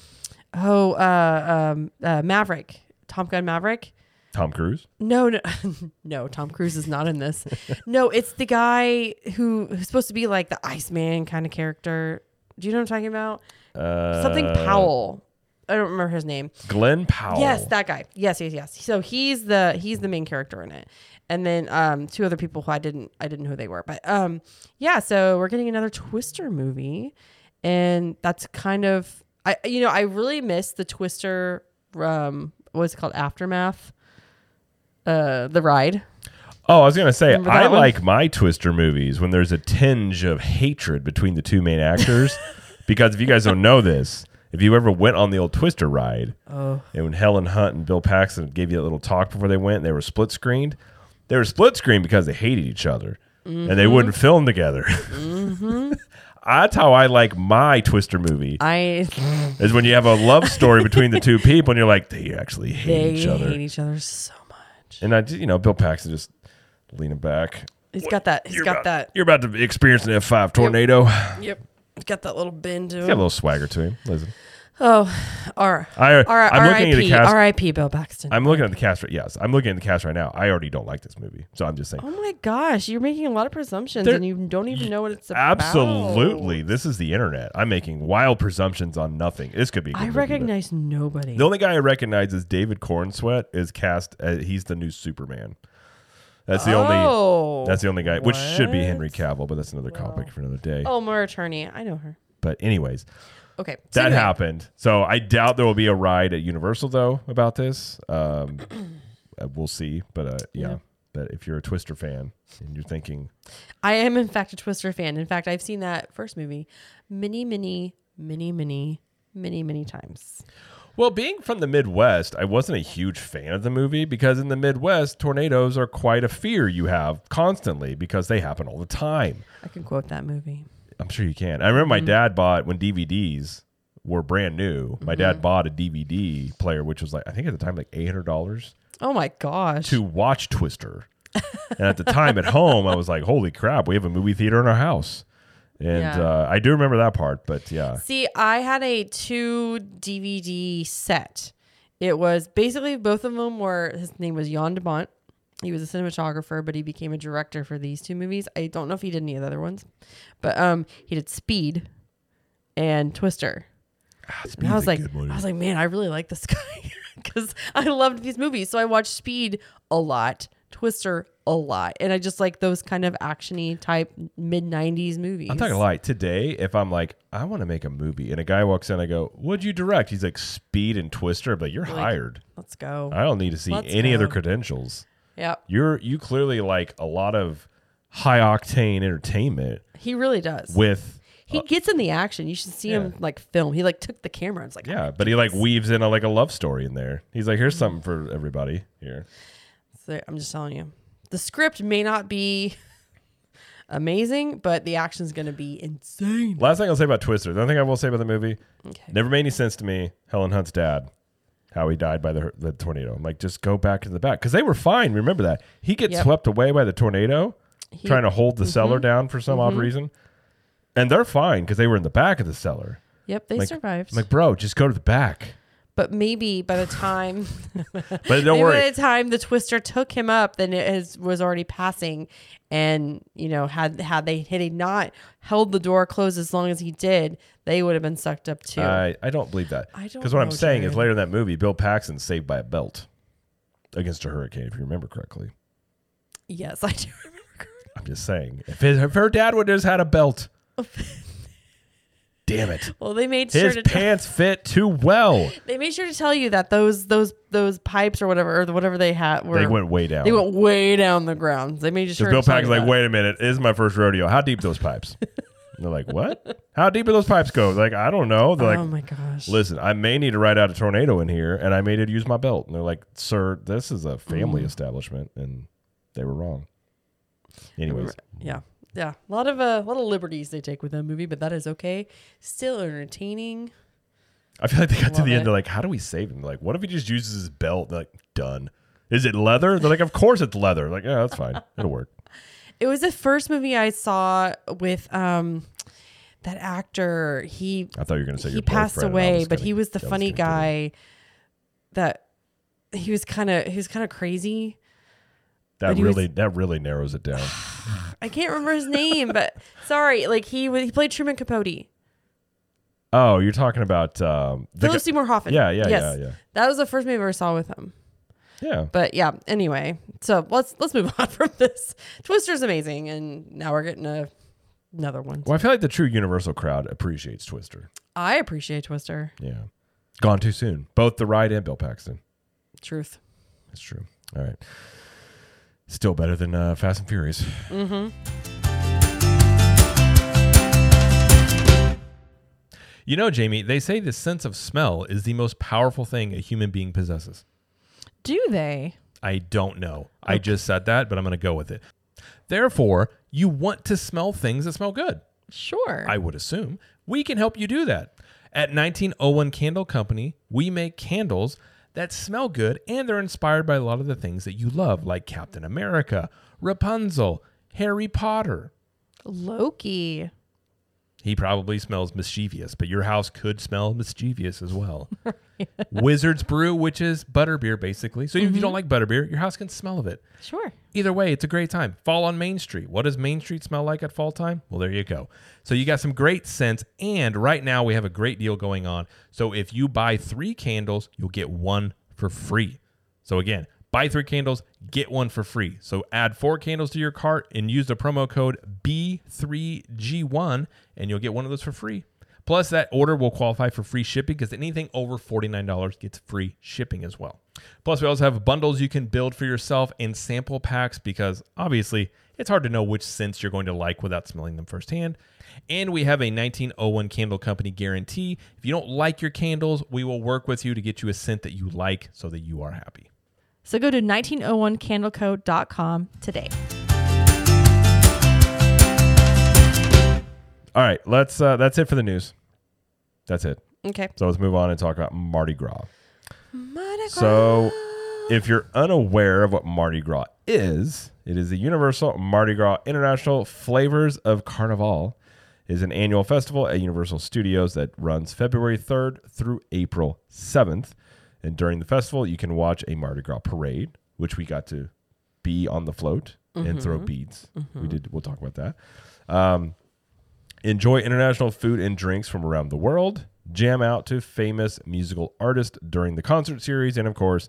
[SPEAKER 2] oh uh um uh, Maverick, Top Gun Maverick.
[SPEAKER 1] Tom Cruise.
[SPEAKER 2] No, no, no. Tom Cruise is not in this. no, it's the guy who who's supposed to be like the Iceman kind of character. Do you know what I'm talking about?
[SPEAKER 1] Uh,
[SPEAKER 2] Something Powell. I don't remember his name.
[SPEAKER 1] Glen Powell.
[SPEAKER 2] Yes, that guy. Yes, yes, yes. So he's the he's the main character in it. And then um two other people who I didn't I didn't know who they were. But um yeah, so we're getting another Twister movie and that's kind of I you know, I really miss the Twister um what's it called Aftermath uh the ride.
[SPEAKER 1] Oh, I was gonna say
[SPEAKER 2] Remember that
[SPEAKER 1] I
[SPEAKER 2] one?
[SPEAKER 1] like my Twister movies when there's a tinge of hatred between the two main actors, because if you guys don't know this, if you ever went on the old Twister ride,
[SPEAKER 2] Oh.
[SPEAKER 1] and when Helen Hunt and Bill Paxton gave you that little talk before they went, and they were split screened. They were split screened because they hated each other and
[SPEAKER 2] Mm-hmm.
[SPEAKER 1] they wouldn't film together. That's how I like my Twister movie.
[SPEAKER 2] I
[SPEAKER 1] Is when you have a love story between the two people and you're like, they actually hate
[SPEAKER 2] they
[SPEAKER 1] each other.
[SPEAKER 2] hate each other so.
[SPEAKER 1] And I, just- you know, Bill Paxton just leaning back.
[SPEAKER 2] He's got that he's
[SPEAKER 1] You're
[SPEAKER 2] got
[SPEAKER 1] about,
[SPEAKER 2] that
[SPEAKER 1] You're about to experience an F5 tornado.
[SPEAKER 2] yep. He's got that little bend to
[SPEAKER 1] He's got a
[SPEAKER 2] him.
[SPEAKER 1] little swagger to him. Listen,
[SPEAKER 2] Oh, R.
[SPEAKER 1] I,
[SPEAKER 2] R.
[SPEAKER 1] I'm looking at the cast.
[SPEAKER 2] R.I.P. Bill Paxton.
[SPEAKER 1] I'm looking at the cast. right- Yes, I'm looking at the cast right now. I already don't like this movie, so I'm just saying.
[SPEAKER 2] Oh my gosh, you're making a lot of presumptions
[SPEAKER 1] There-
[SPEAKER 2] and you don't even know what it's about.
[SPEAKER 1] Absolutely, this is the internet. I'm making wild presumptions on nothing. This could be. A good
[SPEAKER 2] I
[SPEAKER 1] movie, but-
[SPEAKER 2] recognize nobody.
[SPEAKER 1] The only guy I recognize is David Corenswet. Is cast. Uh, he's the new Superman. That's the only.
[SPEAKER 2] oh,
[SPEAKER 1] That's the only guy, which should be? Henry Cavill, but that's another topic for another day.
[SPEAKER 2] Oh, Maura Tierney. I know her.
[SPEAKER 1] But anyways,
[SPEAKER 2] Okay. so
[SPEAKER 1] that
[SPEAKER 2] anyway,
[SPEAKER 1] happened. So I doubt there will be a ride at Universal though about this. Um, uh, we'll see. But uh, yeah,
[SPEAKER 2] Yeah.
[SPEAKER 1] But if you're a Twister fan and you're thinking,
[SPEAKER 2] I am in fact a Twister fan. In fact, I've seen that first movie many, many, many, many, many, many times.
[SPEAKER 1] well, being from the Midwest, I wasn't a huge fan of the movie because in the Midwest, tornadoes are quite a fear you have constantly because they happen all the time.
[SPEAKER 2] I can quote that movie.
[SPEAKER 1] I'm sure you can. I remember
[SPEAKER 2] Mm-hmm.
[SPEAKER 1] my dad bought when DVDs were brand new. My
[SPEAKER 2] Mm-hmm.
[SPEAKER 1] dad bought a DVD player, which was like I think at the time like eight hundred dollars
[SPEAKER 2] Oh my gosh.
[SPEAKER 1] to watch Twister. and at the time at home, I was like, "Holy crap, we have a movie theater in our house." And
[SPEAKER 2] Yeah.
[SPEAKER 1] uh, I do remember that part, but yeah,
[SPEAKER 2] See, I had a two DVD set. It was basically both of them were his name was Jan de Bont. He was a cinematographer, but he became a director for these two movies. I don't know if he did any of the other ones, but um, he did Speed and Twister. And I was like, I was like, man, I really like this guy because I loved these movies. So I watched Speed a lot, Twister a lot, and I just like those kind of actiony type mid '90s movies.
[SPEAKER 1] I'm not gonna lie. Today, if I'm like, I want to make a movie, and a guy walks in, I go, "What'd you direct?" He's like, "Speed and Twister," but you're
[SPEAKER 2] Like,
[SPEAKER 1] hired.
[SPEAKER 2] Let's go.
[SPEAKER 1] I don't need to see
[SPEAKER 2] Let's
[SPEAKER 1] any other credentials.
[SPEAKER 2] Yep,
[SPEAKER 1] You're you clearly like a lot of high octane entertainment
[SPEAKER 2] he really does.
[SPEAKER 1] with
[SPEAKER 2] He uh, gets in the action. You should see him
[SPEAKER 1] yeah.
[SPEAKER 2] like film. He like took the camera. It's like
[SPEAKER 1] yeah, but he like weaves in a like a love story in there. He's like, "Here's something for everybody here."
[SPEAKER 2] So I'm just telling you, the script may not be amazing, but the action's going to be insane.
[SPEAKER 1] Last thing I'll say about Twister. The only thing I will say about the movie,
[SPEAKER 2] Okay.
[SPEAKER 1] never made any sense to me. Helen Hunt's dad, how he died by the the tornado. I'm like, just go back to the back because they were fine. Remember that he gets
[SPEAKER 2] Yep.
[SPEAKER 1] swept away by the tornado,
[SPEAKER 2] He- Mm-hmm.
[SPEAKER 1] trying to hold the cellar down for some odd reason, and they're fine because they were in the back of the cellar.
[SPEAKER 2] Yep, they
[SPEAKER 1] Like-
[SPEAKER 2] survived.
[SPEAKER 1] I'm like, bro, just go to the back.
[SPEAKER 2] But maybe by the time
[SPEAKER 1] But don't worry,
[SPEAKER 2] by the time the twister took him up, then it has, was already passing. And you know, had had they had he not held the door closed as long as he did, they would have been sucked up too.
[SPEAKER 1] I, I don't believe that.
[SPEAKER 2] I don't
[SPEAKER 1] Because what I'm saying is later in that movie, Bill paxton saved by a belt against a hurricane, if you remember correctly.
[SPEAKER 2] yes, I do remember.
[SPEAKER 1] I'm just saying. If, his, if her dad would have just had a belt. Damn it.
[SPEAKER 2] Well, they made sure
[SPEAKER 1] His
[SPEAKER 2] to
[SPEAKER 1] pants fit too well.
[SPEAKER 2] they made sure to tell you that those those those pipes or whatever or whatever they had were
[SPEAKER 1] They went way down.
[SPEAKER 2] they went way down the ground. They made sure.
[SPEAKER 1] Bill Paxton's
[SPEAKER 2] you
[SPEAKER 1] like,
[SPEAKER 2] that.
[SPEAKER 1] wait a minute, this is my first rodeo. How deep those pipes? they're like, what? How deep do those pipes go? Like, I don't know. They're like, oh
[SPEAKER 2] my gosh.
[SPEAKER 1] listen, I may need to ride out a tornado in here, and I may need to use my belt. And they're like, sir, this is a family
[SPEAKER 2] Mm.
[SPEAKER 1] establishment, and they were wrong. Anyways,
[SPEAKER 2] Yeah. Yeah. A lot of uh, a lot of liberties they take with that movie, but that is okay. Still entertaining.
[SPEAKER 1] I feel like they got to
[SPEAKER 2] Love
[SPEAKER 1] the end.
[SPEAKER 2] it.
[SPEAKER 1] They're like, how do we save him? Like, what if he just uses his belt? They're like, done. Is it leather? They're like, of course it's leather. Like, yeah, that's fine. It'll work.
[SPEAKER 2] It was the first movie I saw with um that actor. He
[SPEAKER 1] I thought you were going to say
[SPEAKER 2] he passed
[SPEAKER 1] boyfriend, and I
[SPEAKER 2] away, but
[SPEAKER 1] gonna-
[SPEAKER 2] he was the funny
[SPEAKER 1] gonna get it.
[SPEAKER 2] guy that he was kind of he was kind of crazy.
[SPEAKER 1] That
[SPEAKER 2] he was-
[SPEAKER 1] really that really narrows it down.
[SPEAKER 2] I can't remember his name, but sorry, like he was he played Truman Capote.
[SPEAKER 1] Oh, you're talking about um,
[SPEAKER 2] Philip Seymour Hoffman.
[SPEAKER 1] Yeah, yeah,
[SPEAKER 2] yes.
[SPEAKER 1] yeah, yeah.
[SPEAKER 2] That was the first movie I ever saw with him.
[SPEAKER 1] Yeah.
[SPEAKER 2] But yeah, anyway, so let's let's move on from this. Twister's amazing, and now we're getting a, another one.
[SPEAKER 1] Well, I feel like the true Universal crowd appreciates Twister.
[SPEAKER 2] I appreciate Twister.
[SPEAKER 1] Yeah. Gone too soon. Both the ride and Bill Paxton.
[SPEAKER 2] Truth.
[SPEAKER 1] That's true. All right. Still better than uh, Fast and Furious.
[SPEAKER 2] Mm-hmm.
[SPEAKER 1] You know, Jamie, they say the sense of smell is the most powerful thing a human being possesses.
[SPEAKER 2] Do they?
[SPEAKER 1] I don't know. I just said that, but I'm going to go with it. Therefore, you want to smell things that smell good.
[SPEAKER 2] Sure.
[SPEAKER 1] I would assume. We can help you do that. At 1901 Candle Company, we make candles that smell good and they're inspired by a lot of the things that you love, like Captain America, Rapunzel, Harry Potter.
[SPEAKER 2] Loki.
[SPEAKER 1] He probably smells mischievous, but your house could smell mischievous as well. Wizard's Brew, which is butterbeer, basically. So if you mm-hmm. don't like butterbeer, your house can smell of it.
[SPEAKER 2] Sure.
[SPEAKER 1] Either way, it's a great time. Fall on Main Street. What does Main Street smell like at fall time? Well, there you go. So you got some great scents, and right now we have a great deal going on. So if you buy three candles, you'll get one for free. So again, buy three candles, get one for free. So add four candles to your cart and use the promo code B3G1, and you'll get one of those for free. Plus, that order will qualify for free shipping because anything over $49 gets free shipping as well. Plus, we also have bundles you can build for yourself and sample packs because obviously it's hard to know which scents you're going to like without smelling them firsthand. And we have a 1901 Candle Company guarantee. If you don't like your candles, we will work with you to get you a scent that you like so that you are happy.
[SPEAKER 2] So go to 1901candleco.com today.
[SPEAKER 1] All right, let's. Uh, that's it for the news. That's it.
[SPEAKER 2] Okay.
[SPEAKER 1] So let's move on and talk about Mardi Gras.
[SPEAKER 2] Mardi
[SPEAKER 1] So, if you're unaware of what Mardi Gras is, it is the Universal Mardi Gras International Flavors of Carnaval. It is an annual festival at Universal Studios that runs February 3rd through April 7th. And during the festival, you can watch a Mardi Gras parade, which we got to be on the float and throw beads. We did. We'll talk about that. Um, enjoy international food and drinks from around the world, jam out to famous musical artists during the concert series, and of course,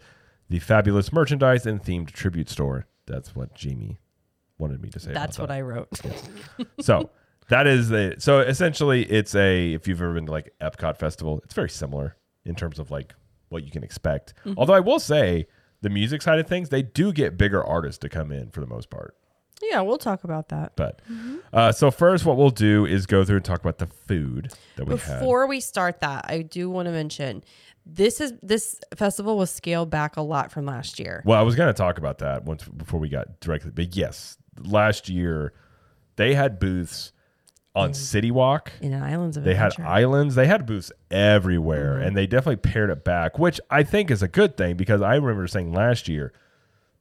[SPEAKER 1] the fabulous merchandise and themed tribute store. That's what Jamie wanted me to say.
[SPEAKER 2] That's what I wrote.
[SPEAKER 1] so that is the so essentially it's a if you've ever been to like Epcot Festival, it's very similar in terms of like what you can expect. Although I will say the music side of things, they do get bigger artists to come in for the most part.
[SPEAKER 2] Yeah, we'll talk about that.
[SPEAKER 1] But uh, so first, what we'll do is go through and talk about the food that we had.
[SPEAKER 2] Before we start that, I do want to mention this is this festival was scaled back a lot from last year.
[SPEAKER 1] Well, I was going to talk about that once before we got directly, but yes, last year They had booths on City Walk.
[SPEAKER 2] In Islands of
[SPEAKER 1] They had
[SPEAKER 2] Adventure.
[SPEAKER 1] islands. They had booths everywhere,
[SPEAKER 2] Mm-hmm.
[SPEAKER 1] and they definitely pared it back, which I think is a good thing because I remember saying last year,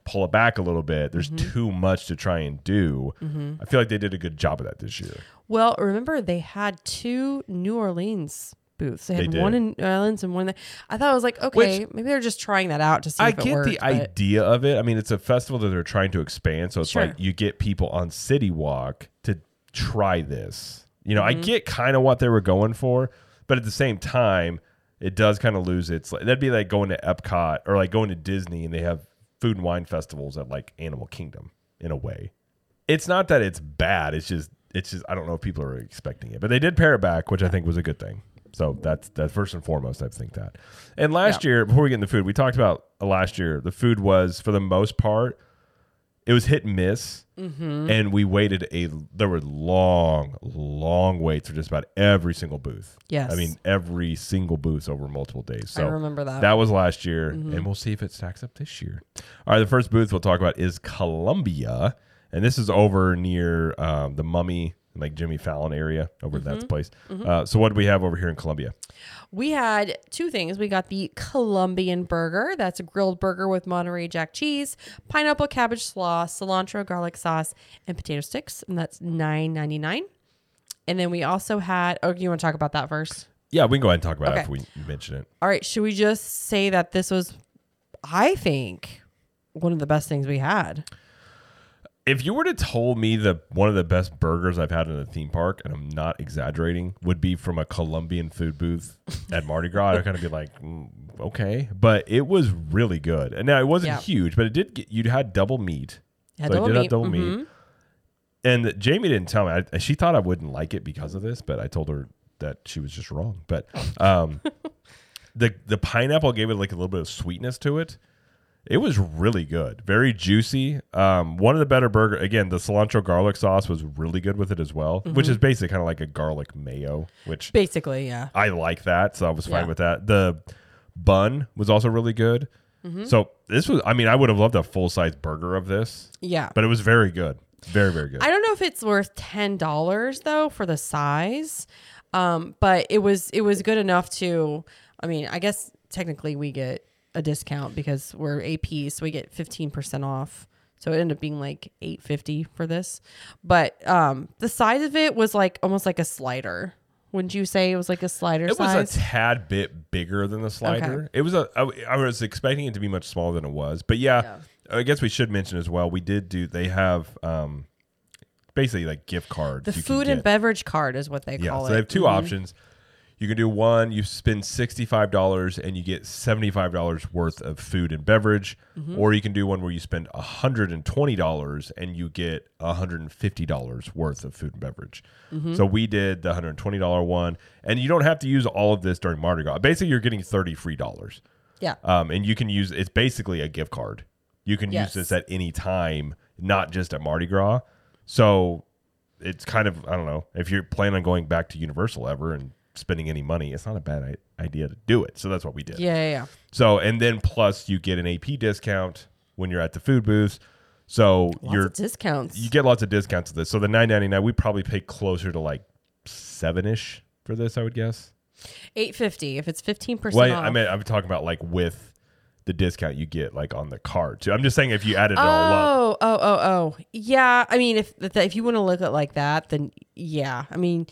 [SPEAKER 1] pull it back a little bit. There's
[SPEAKER 2] Mm-hmm.
[SPEAKER 1] too much to try and do. I feel like they did a good job of that this year.
[SPEAKER 2] Well, remember they had two New Orleans booths. They had
[SPEAKER 1] They
[SPEAKER 2] one
[SPEAKER 1] did.
[SPEAKER 2] in New Orleans and one. In I thought I was like, okay, maybe they're just trying that out to see
[SPEAKER 1] I
[SPEAKER 2] if it
[SPEAKER 1] get
[SPEAKER 2] worked.
[SPEAKER 1] the
[SPEAKER 2] but-
[SPEAKER 1] idea of it. I mean, it's a festival that they're trying to expand, so it's
[SPEAKER 2] Sure.
[SPEAKER 1] like you get people on City Walk to try this. You know,
[SPEAKER 2] Mm-hmm.
[SPEAKER 1] I get kind of what they were going for, but at the same time, it does kind of lose its. That'd be like going to Epcot or like going to Disney and they have food and wine festivals at like Animal Kingdom in a way. It's not that it's bad. It's just it's just I don't know if people are expecting it, but they did pare it back, which I think was a good thing. So that's that's first and foremost. I think that. And last
[SPEAKER 2] Yeah.
[SPEAKER 1] year, before we get into food, we talked about uh, last year. The food was for the most part, it was hit and miss,
[SPEAKER 2] Mm-hmm.
[SPEAKER 1] and we waited a. There were long, long waits for just about every single booth.
[SPEAKER 2] Yes.
[SPEAKER 1] I mean every single booth over multiple days. So
[SPEAKER 2] I remember that.
[SPEAKER 1] that was last year,
[SPEAKER 2] Mm-hmm.
[SPEAKER 1] and we'll see if it stacks up this year. All right, the first booth we'll talk about is Colombia, and this is over near um, the Mummy, like Jimmy Fallon area, over
[SPEAKER 2] Mm-hmm.
[SPEAKER 1] that place. Uh, so what do we have over here in Colombia?
[SPEAKER 2] We had two things. We got the Colombian burger. That's a grilled burger with Monterey Jack cheese, pineapple cabbage slaw, cilantro garlic sauce, and potato sticks. And that's nine ninety nine. And then we also had. Oh, you want to talk about that first?
[SPEAKER 1] Yeah, we can go ahead and talk about
[SPEAKER 2] Okay.
[SPEAKER 1] it if we mention it.
[SPEAKER 2] All right. Should we just say that this was, I think, one of the best things we had?
[SPEAKER 1] If you were to told me that one of the best burgers I've had in a theme park, and I'm not exaggerating, would be from a Colombian food booth at Mardi Gras, I'd kind of be like, mm, okay, but it was really good. And now it wasn't
[SPEAKER 2] Yeah.
[SPEAKER 1] huge, but it did. Get, you had double meat.
[SPEAKER 2] Had
[SPEAKER 1] So I
[SPEAKER 2] double
[SPEAKER 1] did have
[SPEAKER 2] meat.
[SPEAKER 1] double
[SPEAKER 2] Mhm.
[SPEAKER 1] meat. And Jamie didn't tell me. I, she thought I wouldn't like it because of this, but I told her that she was just wrong. But um, the the pineapple gave it like a little bit of sweetness to it. It was really good, very juicy. Um, one of the better burger. Again, the cilantro garlic sauce was really good with it as well,
[SPEAKER 2] Mm-hmm.
[SPEAKER 1] which is basically kind of like a garlic mayo, which
[SPEAKER 2] Basically, yeah.
[SPEAKER 1] I like that, so I was fine
[SPEAKER 2] Yeah.
[SPEAKER 1] with that. The bun was also really good.
[SPEAKER 2] Mm-hmm.
[SPEAKER 1] So this was. I mean, I would have loved a full size burger of this,
[SPEAKER 2] Yeah.
[SPEAKER 1] but it was very good, very very good.
[SPEAKER 2] I don't know if it's worth ten dollars though for the size, um, but it was it was good enough to. I mean, I guess technically we get a discount because we're AP, so we get fifteen percent off. So it ended up being like eight fifty for this, but um, the size of it was like almost like a slider. Wouldn't you say it was like a slider
[SPEAKER 1] It was a tad bit bigger than the slider. It was a. I, I was expecting it to be much smaller than it was, but yeah,
[SPEAKER 2] Yeah.
[SPEAKER 1] I guess we should mention as well. We did do. They have um, basically like gift cards.
[SPEAKER 2] the food and beverage card is what they
[SPEAKER 1] Yeah,
[SPEAKER 2] call
[SPEAKER 1] so
[SPEAKER 2] it.
[SPEAKER 1] they have 2
[SPEAKER 2] Mhm.
[SPEAKER 1] options. You can do one. You spend sixty five dollars and you get seventy five dollars worth of food and beverage,
[SPEAKER 2] Mm-hmm.
[SPEAKER 1] or you can do one where you spend hundred and twenty dollars and you get hundred and fifty dollars worth of food and beverage.
[SPEAKER 2] Mm-hmm.
[SPEAKER 1] So we did the hundred and twenty dollar one, and you don't have to use all of this during Mardi Gras. Basically, you're getting thirty free dollars,
[SPEAKER 2] Yeah.
[SPEAKER 1] um, and you can use. It's basically a gift card. You can
[SPEAKER 2] Yes.
[SPEAKER 1] use this at any time, not just at Mardi Gras. So it's kind of I don't know if you're planning on going back to Universal ever and spending any money, it's not a bad i- idea to do it. So that's what we did.
[SPEAKER 2] Yeah, yeah, yeah.
[SPEAKER 1] So and then plus you get an AP discount when you're at the food booths. So
[SPEAKER 2] Lots
[SPEAKER 1] you're
[SPEAKER 2] of discounts.
[SPEAKER 1] you get lots of discounts to this. So the nine ninety nine we probably pay closer to like seven ish for this, I would guess.
[SPEAKER 2] Eight fifty. If it's fifteen percent
[SPEAKER 1] Well,
[SPEAKER 2] off.
[SPEAKER 1] I mean I'm talking about like with the discount you get like on the card too. I'm just saying if you added it all up.
[SPEAKER 2] Oh, oh, oh, oh. Yeah. I mean, if if you want to look at like that, then yeah. I mean,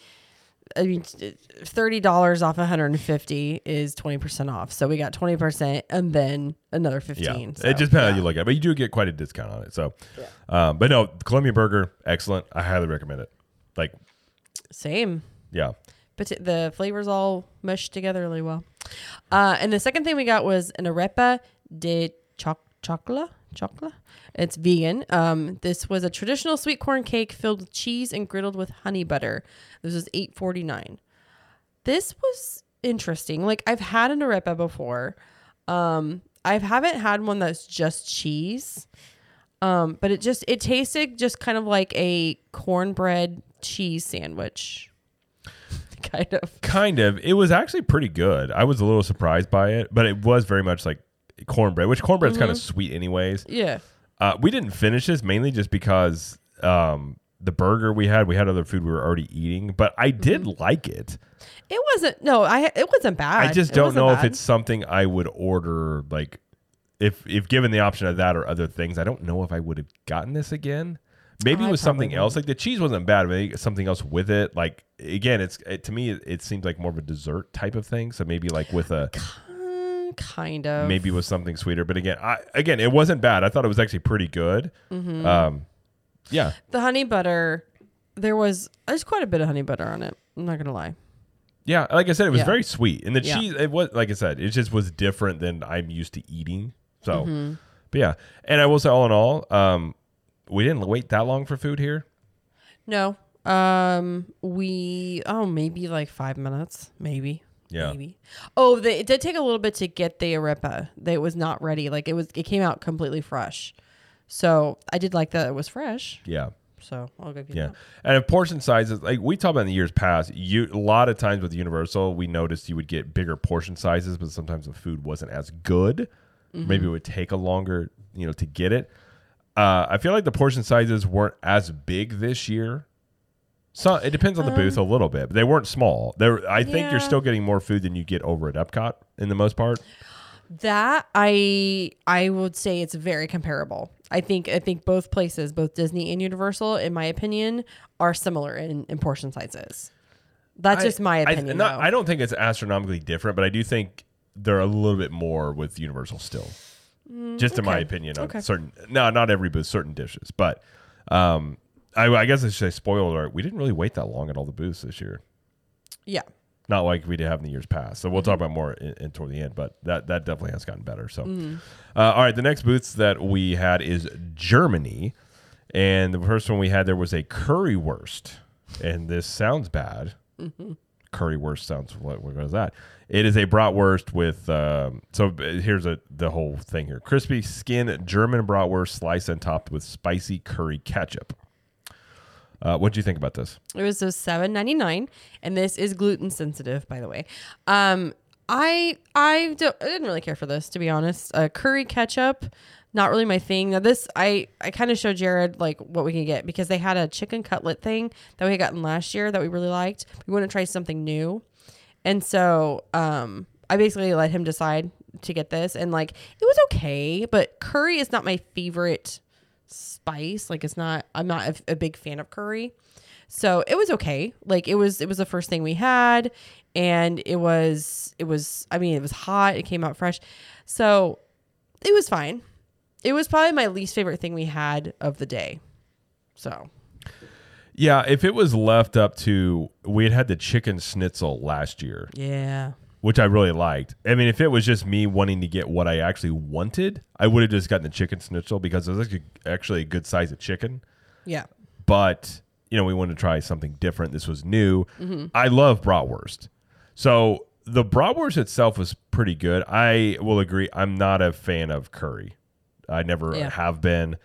[SPEAKER 2] I mean, thirty dollars off one hundred and fifty is twenty percent off. So we got twenty percent, and then another
[SPEAKER 1] Yeah,
[SPEAKER 2] fifteen. so,
[SPEAKER 1] it just depends how you look at it, but you do get quite a discount on it. So, um, but no, Colombia Burger, excellent. I highly recommend it. Like,
[SPEAKER 2] Same.
[SPEAKER 1] yeah,
[SPEAKER 2] But the flavors all meshed together really well. Uh, and the second thing we got was an arepa de choc- chocolate. Chocolate. It's vegan. Um, this was a traditional sweet corn cake filled with cheese and griddled with honey butter. This was eight forty nine. This was interesting. Like I've had an arepa before. Um, I haven't had one that's just cheese. Um, but it just it tasted just kind of like a cornbread cheese sandwich. kind of.
[SPEAKER 1] kind of. It was actually pretty good. I was a little surprised by it, but it was very much like cornbread, which cornbread's kind of
[SPEAKER 2] Mm-hmm.
[SPEAKER 1] sweet anyways.
[SPEAKER 2] Yeah.
[SPEAKER 1] Uh, we didn't finish this mainly just because um, the burger we had, we had other food we were already eating, but I did
[SPEAKER 2] Mm-hmm.
[SPEAKER 1] like it.
[SPEAKER 2] It wasn't. No, I. It wasn't bad.
[SPEAKER 1] I just
[SPEAKER 2] It
[SPEAKER 1] don't
[SPEAKER 2] wasn't
[SPEAKER 1] know if
[SPEAKER 2] bad.
[SPEAKER 1] it's something I would order like if if given the option of that or other things. I don't know if I would have gotten this again. Maybe
[SPEAKER 2] I
[SPEAKER 1] it was
[SPEAKER 2] probably
[SPEAKER 1] something else. Like the cheese wasn't bad, but maybe something else with it. Like again, it's it, to me it, it seems like more of a dessert type of thing. So maybe like with a
[SPEAKER 2] Kind of.
[SPEAKER 1] maybe with something sweeter. But again, I again it wasn't bad. I thought it was actually pretty good.
[SPEAKER 2] Mm-hmm.
[SPEAKER 1] Um, yeah,
[SPEAKER 2] the honey butter. There was there's quite a bit of honey butter on it. I'm not gonna lie.
[SPEAKER 1] yeah. Like I said, it was
[SPEAKER 2] Yeah.
[SPEAKER 1] very sweet, and the
[SPEAKER 2] Yeah.
[SPEAKER 1] cheese. It was like I said, it just was different than I'm used to eating. So,
[SPEAKER 2] Mm-hmm.
[SPEAKER 1] but yeah. And I will say, all in all, um, we didn't wait that long for food here.
[SPEAKER 2] No. Um. We. Oh, maybe like five minutes. Maybe.
[SPEAKER 1] Yeah.
[SPEAKER 2] Maybe. Oh, they, it did take a little bit to get the arepa. That was not ready. Like it was. It came out completely fresh. So I did like that it was fresh.
[SPEAKER 1] Yeah.
[SPEAKER 2] So I'll give you
[SPEAKER 1] Yeah,
[SPEAKER 2] that.
[SPEAKER 1] and if portion sizes, like we talked about in the years past, you a lot of times with Universal, we noticed you would get bigger portion sizes, but sometimes the food wasn't as good.
[SPEAKER 2] Mm-hmm.
[SPEAKER 1] Maybe it would take a longer, you know, to get it. Uh, I feel like the portion sizes weren't as big this year. So it depends on the booth a little bit, but they weren't small. There, I think you're
[SPEAKER 2] Um,
[SPEAKER 1] still getting more food than you get over at Epcot in the most part.
[SPEAKER 2] That I I would say it's very comparable. I think I think both places, both Disney and Universal, in my opinion, are similar in, in portion sizes. That's just my
[SPEAKER 1] I-
[SPEAKER 2] opinion.
[SPEAKER 1] not- I don't think it's astronomically different, but I do think they're a little bit more with Universal still. Just in my
[SPEAKER 2] Mm,
[SPEAKER 1] opinion, on
[SPEAKER 2] Okay.
[SPEAKER 1] certain no, not every booth, certain dishes, but um, I, I guess I should say spoiler alert. We didn't really wait that long at all the booths this year.
[SPEAKER 2] yeah.
[SPEAKER 1] Not like we did have in the years past. So we'll talk about more in, in toward the end, but that that definitely has gotten better. So,
[SPEAKER 2] Mm-hmm.
[SPEAKER 1] uh, all right, the next booths that we had is Germany, and the first one we had there was a currywurst, and this sounds bad.
[SPEAKER 2] Mm-hmm.
[SPEAKER 1] Currywurst sounds what? What is that? It is a bratwurst with. Um, so uh, here's a the whole thing here: crispy skin German bratwurst sliced and topped with spicy curry ketchup. Uh, what do you think about this?
[SPEAKER 2] It was a seven ninety nine, and this is gluten sensitive, by the way. Um, I I don't I didn't really care for this to be honest. Uh, curry ketchup, not really my thing. Now this I I kind of showed Jared like what we can get because they had a chicken cutlet thing that we had gotten last year that we really liked. We want to try something new, and so um I basically let him decide to get this, and like it was okay, but curry is not my favorite spice. Like it's not. I'm not a, a big fan of curry. So it was okay. Like it was it was the first thing we had and it was it was I mean it was hot, it came out fresh. So it was fine. It was probably my least favorite thing we had of the day. So
[SPEAKER 1] Yeah, if it was left up to we had had the chicken schnitzel last year,
[SPEAKER 2] yeah.
[SPEAKER 1] Which I really liked. I mean, if it was just me wanting to get what I actually wanted, I would have just gotten the chicken schnitzel because it was actually- actually a good size of chicken.
[SPEAKER 2] Yeah.
[SPEAKER 1] But you know, we wanted to try something different. This was new. I love bratwurst, so the bratwurst itself was pretty good. I will agree. I'm not a fan of curry. I never
[SPEAKER 2] Yeah.
[SPEAKER 1] have been.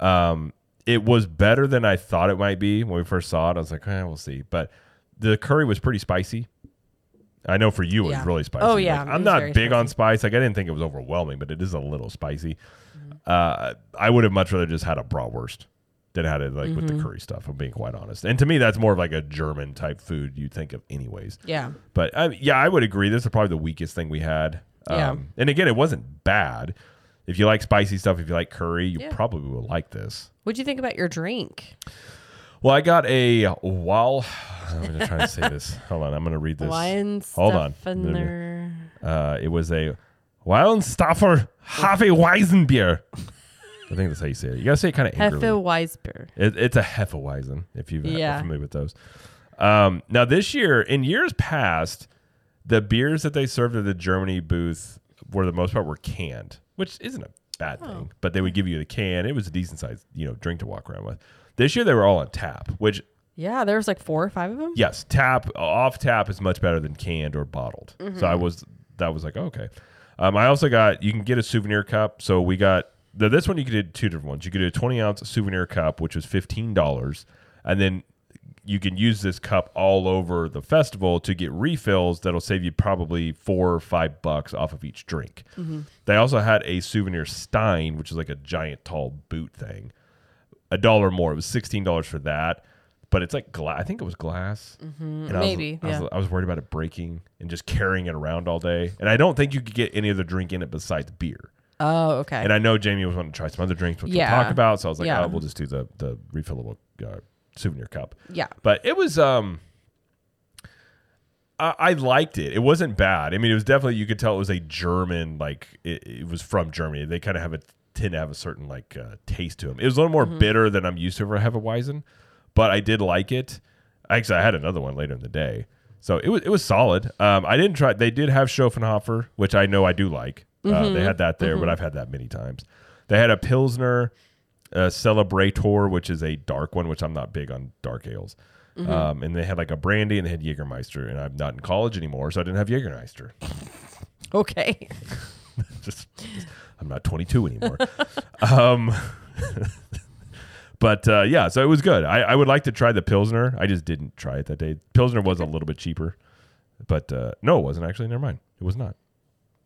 [SPEAKER 1] Um, it was better than I thought it might be when we first saw it. I was like, eh, we'll see. But the curry was pretty spicy. I know for you it
[SPEAKER 2] Yeah.
[SPEAKER 1] was really spicy.
[SPEAKER 2] Oh, yeah,
[SPEAKER 1] Like, I'm not big on spice. Like I didn't think it was overwhelming, but it is a little spicy.
[SPEAKER 2] Mm-hmm.
[SPEAKER 1] Uh, I would have much rather just had a bratwurst than had it like with
[SPEAKER 2] Mm-hmm.
[SPEAKER 1] the curry stuff. I'm being quite honest. And to me, that's more of like a German type food you'd think of anyways.
[SPEAKER 2] Yeah.
[SPEAKER 1] But I, yeah, I would agree. This is probably the weakest thing we had.
[SPEAKER 2] Yeah.
[SPEAKER 1] Um, and again, it wasn't bad. If you like spicy stuff, if you like curry, you
[SPEAKER 2] Yeah.
[SPEAKER 1] probably will like this.
[SPEAKER 2] What'd you think about your drink?
[SPEAKER 1] Well, I got a while. I'm going to try to say this. Hold on. I'm going to read this. Hold on. Uh, it was a Weilenstaffer Hefeweizenbier. I think that's how you say it. You got to say it kind of angrily.
[SPEAKER 2] Hefeweizen.
[SPEAKER 1] It, it's a Hefe Hefeweizen, if you're
[SPEAKER 2] Yeah.
[SPEAKER 1] familiar with those. Um, now, this year, in years past, the beers that they served at the Germany booth, for the most part, were canned, which isn't a bad thing. But they would give you the can. It was a decent sized, you know, drink to walk around with. This year, they were all on tap, which
[SPEAKER 2] Yeah, there was like four or five of them.
[SPEAKER 1] yes, tap off tap is much better than canned or bottled. So I
[SPEAKER 2] Mm-hmm.
[SPEAKER 1] was that was like okay. Um, I also got you can get a souvenir cup. So we got the, this one you could do two different ones. You could do a twenty ounce souvenir cup, which was fifteen dollars, and then you can use this cup all over the festival to get refills that'll save you probably four or five bucks off of each drink. They also had a souvenir stein, which is like a giant tall boot thing. A dollar more. It was sixteen dollars for that, but it's like glass. I think it was glass. Mm-hmm.
[SPEAKER 2] maybe,
[SPEAKER 1] I was,
[SPEAKER 2] yeah.
[SPEAKER 1] I was, I was worried about it breaking and just carrying it around all day. And I don't think you could get any other drink in it besides beer.
[SPEAKER 2] Oh, okay.
[SPEAKER 1] And I know Jamie was wanting to try some other drinks, which
[SPEAKER 2] Yeah.
[SPEAKER 1] we'll talk about. So I was like,
[SPEAKER 2] Yeah.
[SPEAKER 1] oh, we'll just do the the refillable uh, souvenir cup.
[SPEAKER 2] yeah.
[SPEAKER 1] But it was um I, I liked it. It wasn't bad. I mean, it was definitely you could tell it was a German like it, it was from Germany. They kind of have a tend to have a certain like uh, taste to them. It was a little more bitter than I'm used to for a Hefeweizen, but I did like it. Actually, I had another one later in the day, so it was it was solid. Um, I didn't try. They did have Schopenhofer, which I know I do like. Uh, they had that there, but I've had that many times. They had a Pilsner uh, Celebrator, which is a dark one, which I'm not big on dark ales. Um, and they had like a brandy and they had Jägermeister, and I'm not in college anymore, so I didn't have Jägermeister.
[SPEAKER 2] Okay.
[SPEAKER 1] just, just- I'm not 22 anymore. um, but uh, yeah, so it was good. I, I would like to try the Pilsner. I just didn't try it that day. Pilsner was a little bit cheaper, but uh, no, it wasn't actually. Never mind. It was not.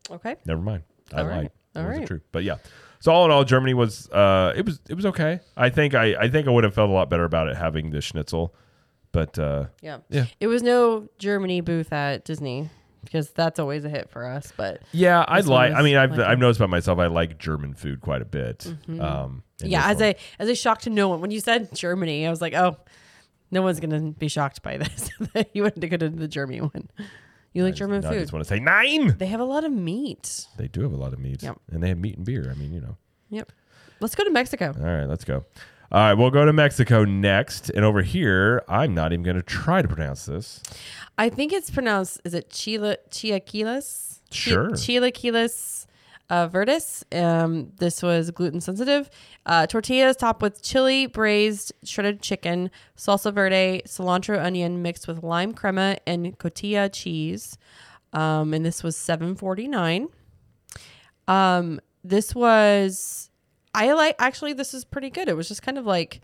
[SPEAKER 2] Okay.
[SPEAKER 1] Never mind. I
[SPEAKER 2] All right.
[SPEAKER 1] lied. It
[SPEAKER 2] All
[SPEAKER 1] wasn't
[SPEAKER 2] right.
[SPEAKER 1] true. But yeah. So all in all, Germany was uh, it was it was okay. I think I I think I would have felt a lot better about it having the schnitzel, but uh,
[SPEAKER 2] Yeah.
[SPEAKER 1] Yeah.
[SPEAKER 2] It was no Germany booth at Disney because that's always a hit for us. But
[SPEAKER 1] yeah, I like. I mean, I've
[SPEAKER 2] like
[SPEAKER 1] I've noticed about myself. I like German food quite a bit. Um,
[SPEAKER 2] Mm-hmm. yeah, as
[SPEAKER 1] one-
[SPEAKER 2] a as a shock to no one when you said Germany, I was like, oh, no one's gonna be shocked by this. you wouldn't go to the Germany one. You like German
[SPEAKER 1] food? I just want to say nine.
[SPEAKER 2] They have a lot of meat.
[SPEAKER 1] They do have a lot of meat,
[SPEAKER 2] Yep.
[SPEAKER 1] and they have meat and beer. I mean, you know.
[SPEAKER 2] Yep. Let's go to Mexico.
[SPEAKER 1] All right, let's go. All right, we'll go to Mexico next, and over here, I'm not even going to try to pronounce this.
[SPEAKER 2] I think it's pronounced. Is it Chila Chiaquiles? Chi-
[SPEAKER 1] Sure.
[SPEAKER 2] Chilaquiles uh, verdes. Um, this was gluten sensitive. Uh, tortillas topped with chili, braised, shredded chicken, salsa verde, cilantro onion mixed with lime crema and cotija cheese. Um, and this was seven forty nine. Um, this was I like actually this is pretty good. It was just kind of like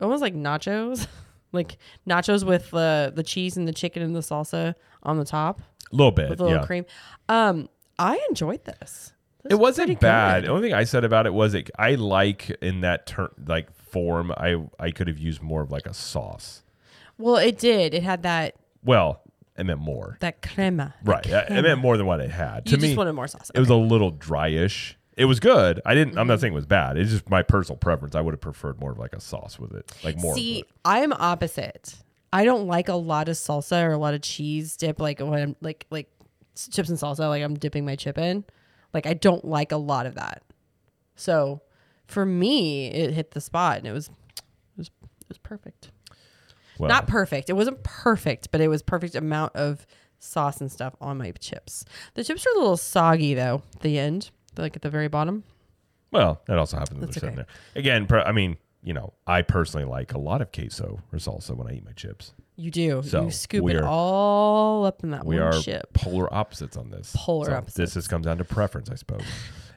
[SPEAKER 2] almost like nachos. like nachos with the the cheese and the chicken and the salsa on the top
[SPEAKER 1] A little bit,
[SPEAKER 2] with a little
[SPEAKER 1] yeah.
[SPEAKER 2] cream. Um, I enjoyed this. This
[SPEAKER 1] It
[SPEAKER 2] was
[SPEAKER 1] wasn't bad.
[SPEAKER 2] good.
[SPEAKER 1] The only thing I said about it was it, I like in that turn like form. I I could have used more of like a sauce.
[SPEAKER 2] Well, it did. It had that
[SPEAKER 1] Well, I meant more.
[SPEAKER 2] that crema.
[SPEAKER 1] Right, I, I meant more than what it had.
[SPEAKER 2] You
[SPEAKER 1] to
[SPEAKER 2] just
[SPEAKER 1] me,
[SPEAKER 2] wanted more sauce.
[SPEAKER 1] it was a little dryish. It was good. I didn't. I'm
[SPEAKER 2] Mm-hmm.
[SPEAKER 1] not saying it was bad. It's just my personal preference. I would have preferred more of like a sauce with it, like more.
[SPEAKER 2] See. I'm opposite. I don't like a lot of salsa or a lot of cheese dip. Like when I'm like like chips and salsa, like I'm dipping my chip in. Like I don't like a lot of that. So for me, it hit the spot and it was it was it was perfect.
[SPEAKER 1] Well,
[SPEAKER 2] Not perfect. It wasn't perfect, but it was perfect amount of sauce and stuff on my chips. The chips are a little soggy though. At the end, like at the very bottom.
[SPEAKER 1] Well, that also happens when
[SPEAKER 2] That's
[SPEAKER 1] they're sitting there. Again, per, I mean, you know, I personally like a lot of queso or salsa when I eat my chips.
[SPEAKER 2] You do.
[SPEAKER 1] So,
[SPEAKER 2] you scoop it
[SPEAKER 1] are-
[SPEAKER 2] all up in that
[SPEAKER 1] We
[SPEAKER 2] one
[SPEAKER 1] are
[SPEAKER 2] chip.
[SPEAKER 1] polar opposites on this.
[SPEAKER 2] Polar
[SPEAKER 1] So
[SPEAKER 2] opposites.
[SPEAKER 1] This just comes down to preference, I suppose.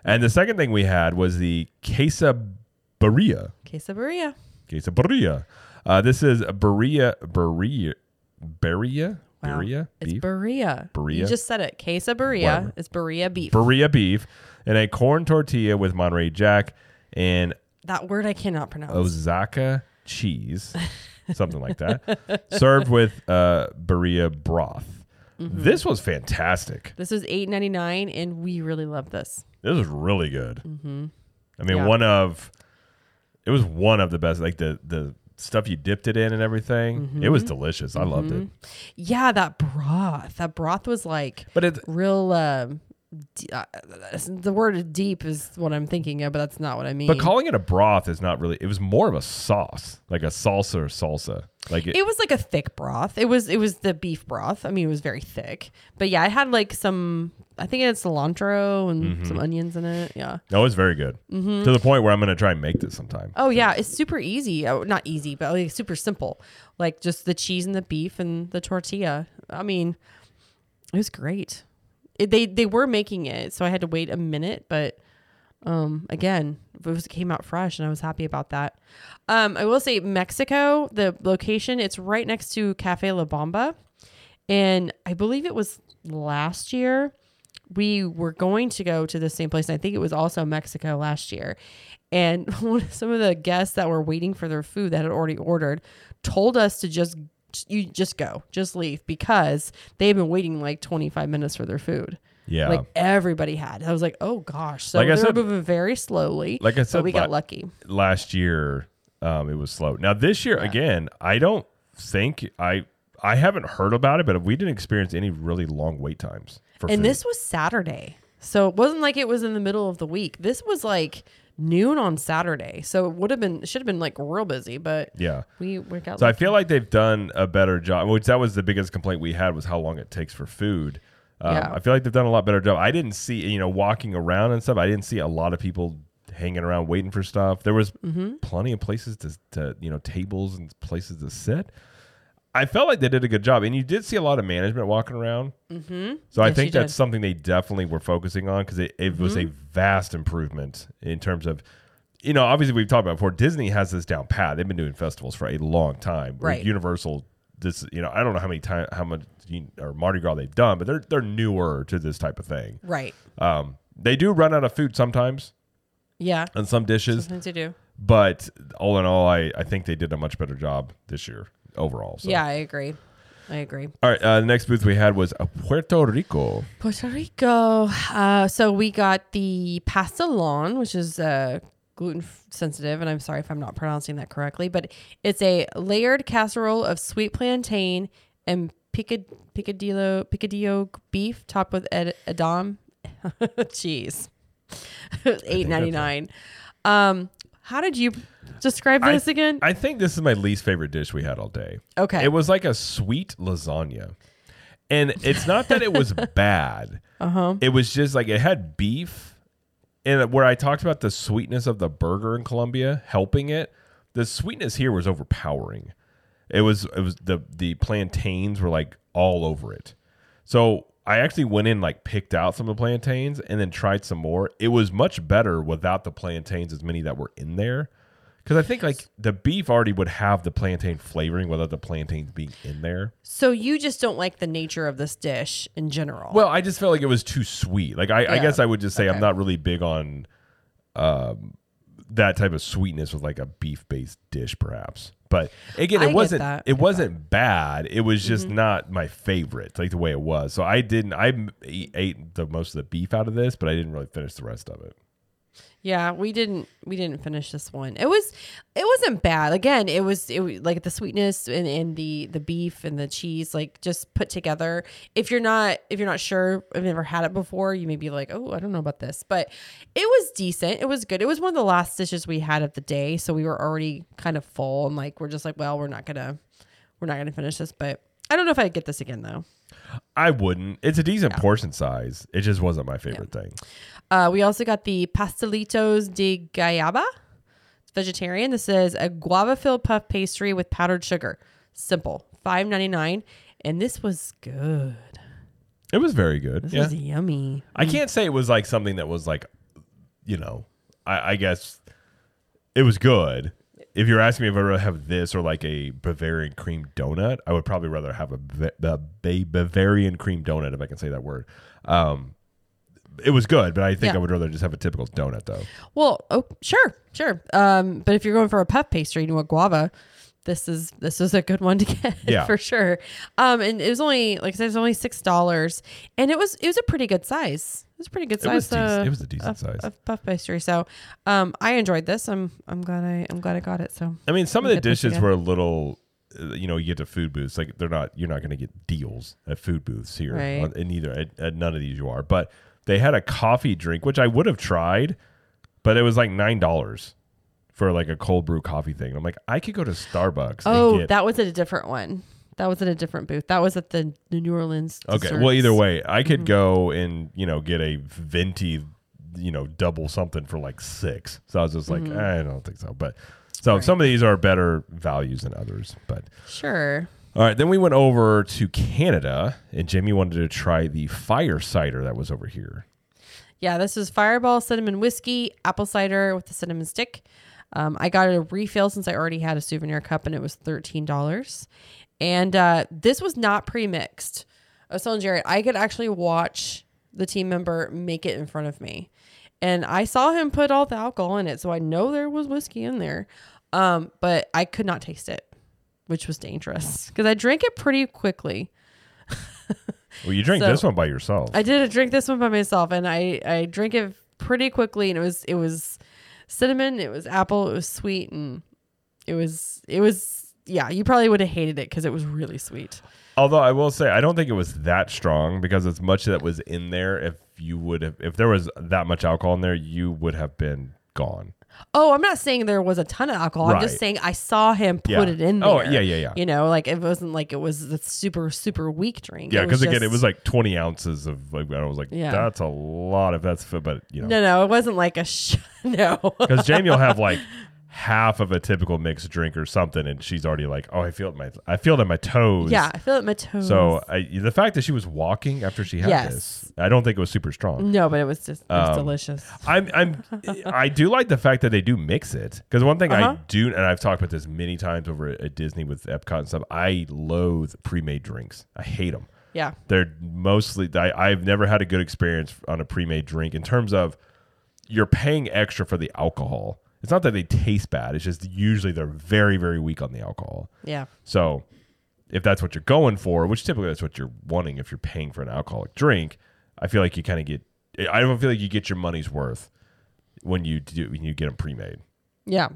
[SPEAKER 1] and the second thing we had was the quesabarilla.
[SPEAKER 2] Quesadilla.
[SPEAKER 1] Quesabarilla. Uh, this is barilla, barilla, barilla,
[SPEAKER 2] Wow.
[SPEAKER 1] barilla,
[SPEAKER 2] It's
[SPEAKER 1] beef,
[SPEAKER 2] burrilla. You just said it. Quesadilla.
[SPEAKER 1] Whatever.
[SPEAKER 2] It's burrilla beef.
[SPEAKER 1] barilla beef, and a corn tortilla with Monterey Jack and
[SPEAKER 2] that word I cannot pronounce.
[SPEAKER 1] Osaka cheese, something like that, served with uh, barilla broth.
[SPEAKER 2] Mm-hmm.
[SPEAKER 1] This was fantastic.
[SPEAKER 2] this was eight ninety nine, and we really loved this.
[SPEAKER 1] This was really good. Mm-hmm. I mean,
[SPEAKER 2] Yeah.
[SPEAKER 1] one of it was one of the best. Like the the stuff you dipped it in and everything. It
[SPEAKER 2] Mm-hmm.
[SPEAKER 1] was delicious. I loved it.
[SPEAKER 2] Yeah, that broth. That broth was like
[SPEAKER 1] But it
[SPEAKER 2] real. Um, d- uh, the word "deep" is what I'm thinking of, but that's not what I mean.
[SPEAKER 1] but calling it a broth is not really. It was more of a sauce, like a salsa or salsa. Like it,
[SPEAKER 2] it was like a thick broth. It was it was the beef broth. I mean, it was very thick. But yeah, it had like some. I think it had cilantro and
[SPEAKER 1] Mm-hmm.
[SPEAKER 2] some onions in it. Yeah.
[SPEAKER 1] no, it was very good
[SPEAKER 2] Mm-hmm.
[SPEAKER 1] to the point where I'm going to try and make this sometime.
[SPEAKER 2] Oh yeah, it's super easy. Oh, not easy, but like super simple. Like just the cheese and the beef and the tortilla. I mean, it was great. It, they they were making it, so I had to wait a minute, but um again, it was it came out fresh and I was happy about that. Um I will say Mexico, the location, it's right next to Cafe La Bamba. And I believe it was last year we were going to go to the same place. And I think it was also Mexico last year. And some of the guests that were waiting for their food that had already ordered told us to just you just go, just leave because they've been waiting like 25 minutes for their food.
[SPEAKER 1] Yeah.
[SPEAKER 2] Like everybody had. I was like, oh gosh. So
[SPEAKER 1] Like I
[SPEAKER 2] they were
[SPEAKER 1] said-
[SPEAKER 2] moving very slowly.
[SPEAKER 1] Like I
[SPEAKER 2] but
[SPEAKER 1] said
[SPEAKER 2] we got
[SPEAKER 1] la-
[SPEAKER 2] lucky.
[SPEAKER 1] last year um, it was slow. Now this year again, I don't think I I haven't heard about it, but we didn't experience any really long wait times for
[SPEAKER 2] And
[SPEAKER 1] food.
[SPEAKER 2] this was Saturday. So it wasn't like it was in the middle of the week. This was like noon on Saturday. So it would have been, should have been like real busy, but
[SPEAKER 1] yeah.
[SPEAKER 2] we, we got
[SPEAKER 1] So I feel like they've done a better job. Which that was the biggest complaint we had was how long it takes for food. Um,
[SPEAKER 2] Yeah.
[SPEAKER 1] I feel like they've done a lot better job. I didn't see you know walking around and stuff. I didn't see a lot of people hanging around waiting for stuff. There was
[SPEAKER 2] Mm-hmm.
[SPEAKER 1] plenty of places to, to you know tables and places to sit. I felt like they did a good job, and you did see a lot of management walking around. Mm-hmm. So I think that's
[SPEAKER 2] did. Mm-hmm.
[SPEAKER 1] something they definitely were focusing on because it, it was a vast improvement in terms of, you know, obviously we've talked about before. Disney has this down pat. They've been doing festivals for a long time.
[SPEAKER 2] Right.
[SPEAKER 1] Universal, this you know, I don't know how many time how much you- or Mardi Gras they've done, but they're they're newer to this type of thing.
[SPEAKER 2] right.
[SPEAKER 1] Um, they do run out of food sometimes
[SPEAKER 2] Yeah.
[SPEAKER 1] on some dishes,
[SPEAKER 2] Sometimes you do.
[SPEAKER 1] but all in all, I I think they did a much better job this year overall. So.
[SPEAKER 2] Yeah, I agree. I agree.
[SPEAKER 1] All right. Uh, the next booth we had was uh, Puerto Rico.
[SPEAKER 2] Puerto Rico. Uh, so we got the pastelon, which is uh, gluten sensitive, and I'm sorry if I'm not pronouncing that correctly, but it's a layered casserole of sweet plantain and picad- picadillo picadillo beef topped with ed- edam cheese. Eight ninety nine. Um, how did you describe
[SPEAKER 1] I-
[SPEAKER 2] this again?
[SPEAKER 1] I think this is my least favorite dish we had all day.
[SPEAKER 2] okay.
[SPEAKER 1] It was like a sweet lasagna. And it's not that it was bad.
[SPEAKER 2] uh-huh.
[SPEAKER 1] It was just like it had beef. And where I talked about the sweetness of the burger in Colombia helping it, the sweetness here was overpowering. It was it was the the plantains were like all over it. So I actually went in like picked out some of the plantains and then tried some more. It was much better without the plantains as many that were in there. Because I think like the beef already would have the plantain flavoring without the plantains being in there.
[SPEAKER 2] So you just don't like the nature of this dish in general.
[SPEAKER 1] Well, I just felt like it was too sweet. Like I, I
[SPEAKER 2] Yeah.
[SPEAKER 1] guess I would just say I'm not really big on um, that type of sweetness with like a beef based dish, perhaps. But again,
[SPEAKER 2] I
[SPEAKER 1] it
[SPEAKER 2] get
[SPEAKER 1] wasn't
[SPEAKER 2] that. I
[SPEAKER 1] it
[SPEAKER 2] get Mm-hmm.
[SPEAKER 1] wasn't bad. It was just not my favorite, like the way it was. So I didn't. I m- ate, ate the most of the beef out of this, but I didn't really finish the rest of it.
[SPEAKER 2] Yeah, we didn't we didn't finish this one. It was it wasn't bad. Again, it was it was like the sweetness and, and the the beef and the cheese like just put together. If you're not if you're not sure, I've never had it before, you may be like, "Oh, I don't know about this." But it was decent. It was good. It was one of the last dishes we had of the day, so we were already kind of full and like we're just like, "Well, we're not going to we're not going to finish this." But I don't know if I'd get this again though.
[SPEAKER 1] I wouldn't. It's a decent portion size. It just wasn't my favorite thing.
[SPEAKER 2] Uh, we also got the pastelitos de guayaba. It's vegetarian. This is a guava filled puff pastry with powdered sugar. Simple. Five ninety nine, and this was good.
[SPEAKER 1] It was very good.
[SPEAKER 2] This
[SPEAKER 1] yeah.
[SPEAKER 2] was yummy.
[SPEAKER 1] I can't say it was like something that was like, you know, I, I guess it was good. If you're asking me if I'd rather have this or like a Bavarian cream donut, I would probably rather have a, Ba- a Bavarian cream donut if I can say that word. Um, it was good, but I think
[SPEAKER 2] Yeah.
[SPEAKER 1] I would rather just have a typical donut though.
[SPEAKER 2] Well, oh sure, sure. Um, but if you're going for a puff pastry and you want guava, this is this is a good one to get
[SPEAKER 1] Yeah.
[SPEAKER 2] for sure. Um, and it was only like I said, it was only six dollars, and it was it was a pretty good size. It was a pretty good
[SPEAKER 1] It was
[SPEAKER 2] size.
[SPEAKER 1] dec-
[SPEAKER 2] uh,
[SPEAKER 1] it was a decent
[SPEAKER 2] of,
[SPEAKER 1] size.
[SPEAKER 2] of puff pastry. So, um, I enjoyed this. I'm I'm glad I I'm glad I got it. So
[SPEAKER 1] I mean, some of the
[SPEAKER 2] get this
[SPEAKER 1] dishes
[SPEAKER 2] again.
[SPEAKER 1] were a little, uh, you know, you get to food booths like they're not. You're not going to get deals at food booths here,
[SPEAKER 2] Right.
[SPEAKER 1] on- and neither at, at none of these you are. But they had a coffee drink, which I would have tried, but it was like nine dollars for like a cold brew coffee thing. I'm like, I could go to Starbucks.
[SPEAKER 2] Oh,
[SPEAKER 1] and get,
[SPEAKER 2] that was at a different one. That was at a different booth. That was at the, New Orleans.
[SPEAKER 1] okay.
[SPEAKER 2] Desserts.
[SPEAKER 1] Well, either way, I could
[SPEAKER 2] Mm-hmm.
[SPEAKER 1] go and you know get a venti, you know, double something for like six. So I was just like,
[SPEAKER 2] Mm-hmm.
[SPEAKER 1] I don't think so. But so some of these are better values than others, but.
[SPEAKER 2] Sure.
[SPEAKER 1] All right, then we went over to Canada, and Jamie wanted to try the fire cider that was over here.
[SPEAKER 2] Yeah, this is Fireball cinnamon whiskey, apple cider with the cinnamon stick. Um, I got a refill since I already had a souvenir cup, and it was thirteen dollars. And uh, this was not pre-mixed. I was telling Jared I could actually watch the team member make it in front of me. And I saw him put all the alcohol in it, so I know there was whiskey in there. Um, but I could not taste it, which was dangerous because I drank it pretty quickly.
[SPEAKER 1] Well, you drink
[SPEAKER 2] So-
[SPEAKER 1] this one by yourself.
[SPEAKER 2] I did drink this one by myself, and I I drank it pretty quickly, and it was it was cinnamon, it was apple, it was sweet, and it was it was yeah. You probably would have hated it because it was really sweet.
[SPEAKER 1] Although I will say I don't think it was that strong because as much that was in there, if you would have, if there was that much alcohol in there, you would have been gone.
[SPEAKER 2] Oh, I'm not saying there was a ton of alcohol. I'm just saying I saw him put
[SPEAKER 1] Yeah.
[SPEAKER 2] it in oh, there.
[SPEAKER 1] Oh, yeah, yeah, yeah.
[SPEAKER 2] You know, like it wasn't like it was a super super weak drink.
[SPEAKER 1] Yeah, because again, it was like 20 ounces of like I was like,
[SPEAKER 2] Yeah.
[SPEAKER 1] that's a lot of that's, but you know,
[SPEAKER 2] no, no, it wasn't like a sh- no.
[SPEAKER 1] because Jamie will have like half of a typical mixed drink or something, and she's already like, oh, I feel it my, I feel it in my toes.
[SPEAKER 2] yeah, I feel it in my toes.
[SPEAKER 1] So I, the fact that she was walking after she had
[SPEAKER 2] Yes.
[SPEAKER 1] this, I don't think it was super strong.
[SPEAKER 2] no, but it was just it was
[SPEAKER 1] Um,
[SPEAKER 2] delicious.
[SPEAKER 1] I'm I'm I do like the fact that they do mix it because one thing I
[SPEAKER 2] Uh-huh.
[SPEAKER 1] do and I've talked about this many times over at, at Disney with Epcot and stuff. I loathe pre-made drinks. I hate them.
[SPEAKER 2] Yeah.
[SPEAKER 1] They're mostly I, I've never had a good experience on a pre-made drink in terms of you're paying extra for the alcohol. It's not that they taste bad. It's just usually they're very very weak on the alcohol.
[SPEAKER 2] Yeah.
[SPEAKER 1] So if that's what you're going for, which typically that's what you're wanting if you're paying for an alcoholic drink, I feel like you kind of get. I don't feel like you get your money's worth when you do when you get them pre-made.
[SPEAKER 2] Yeah.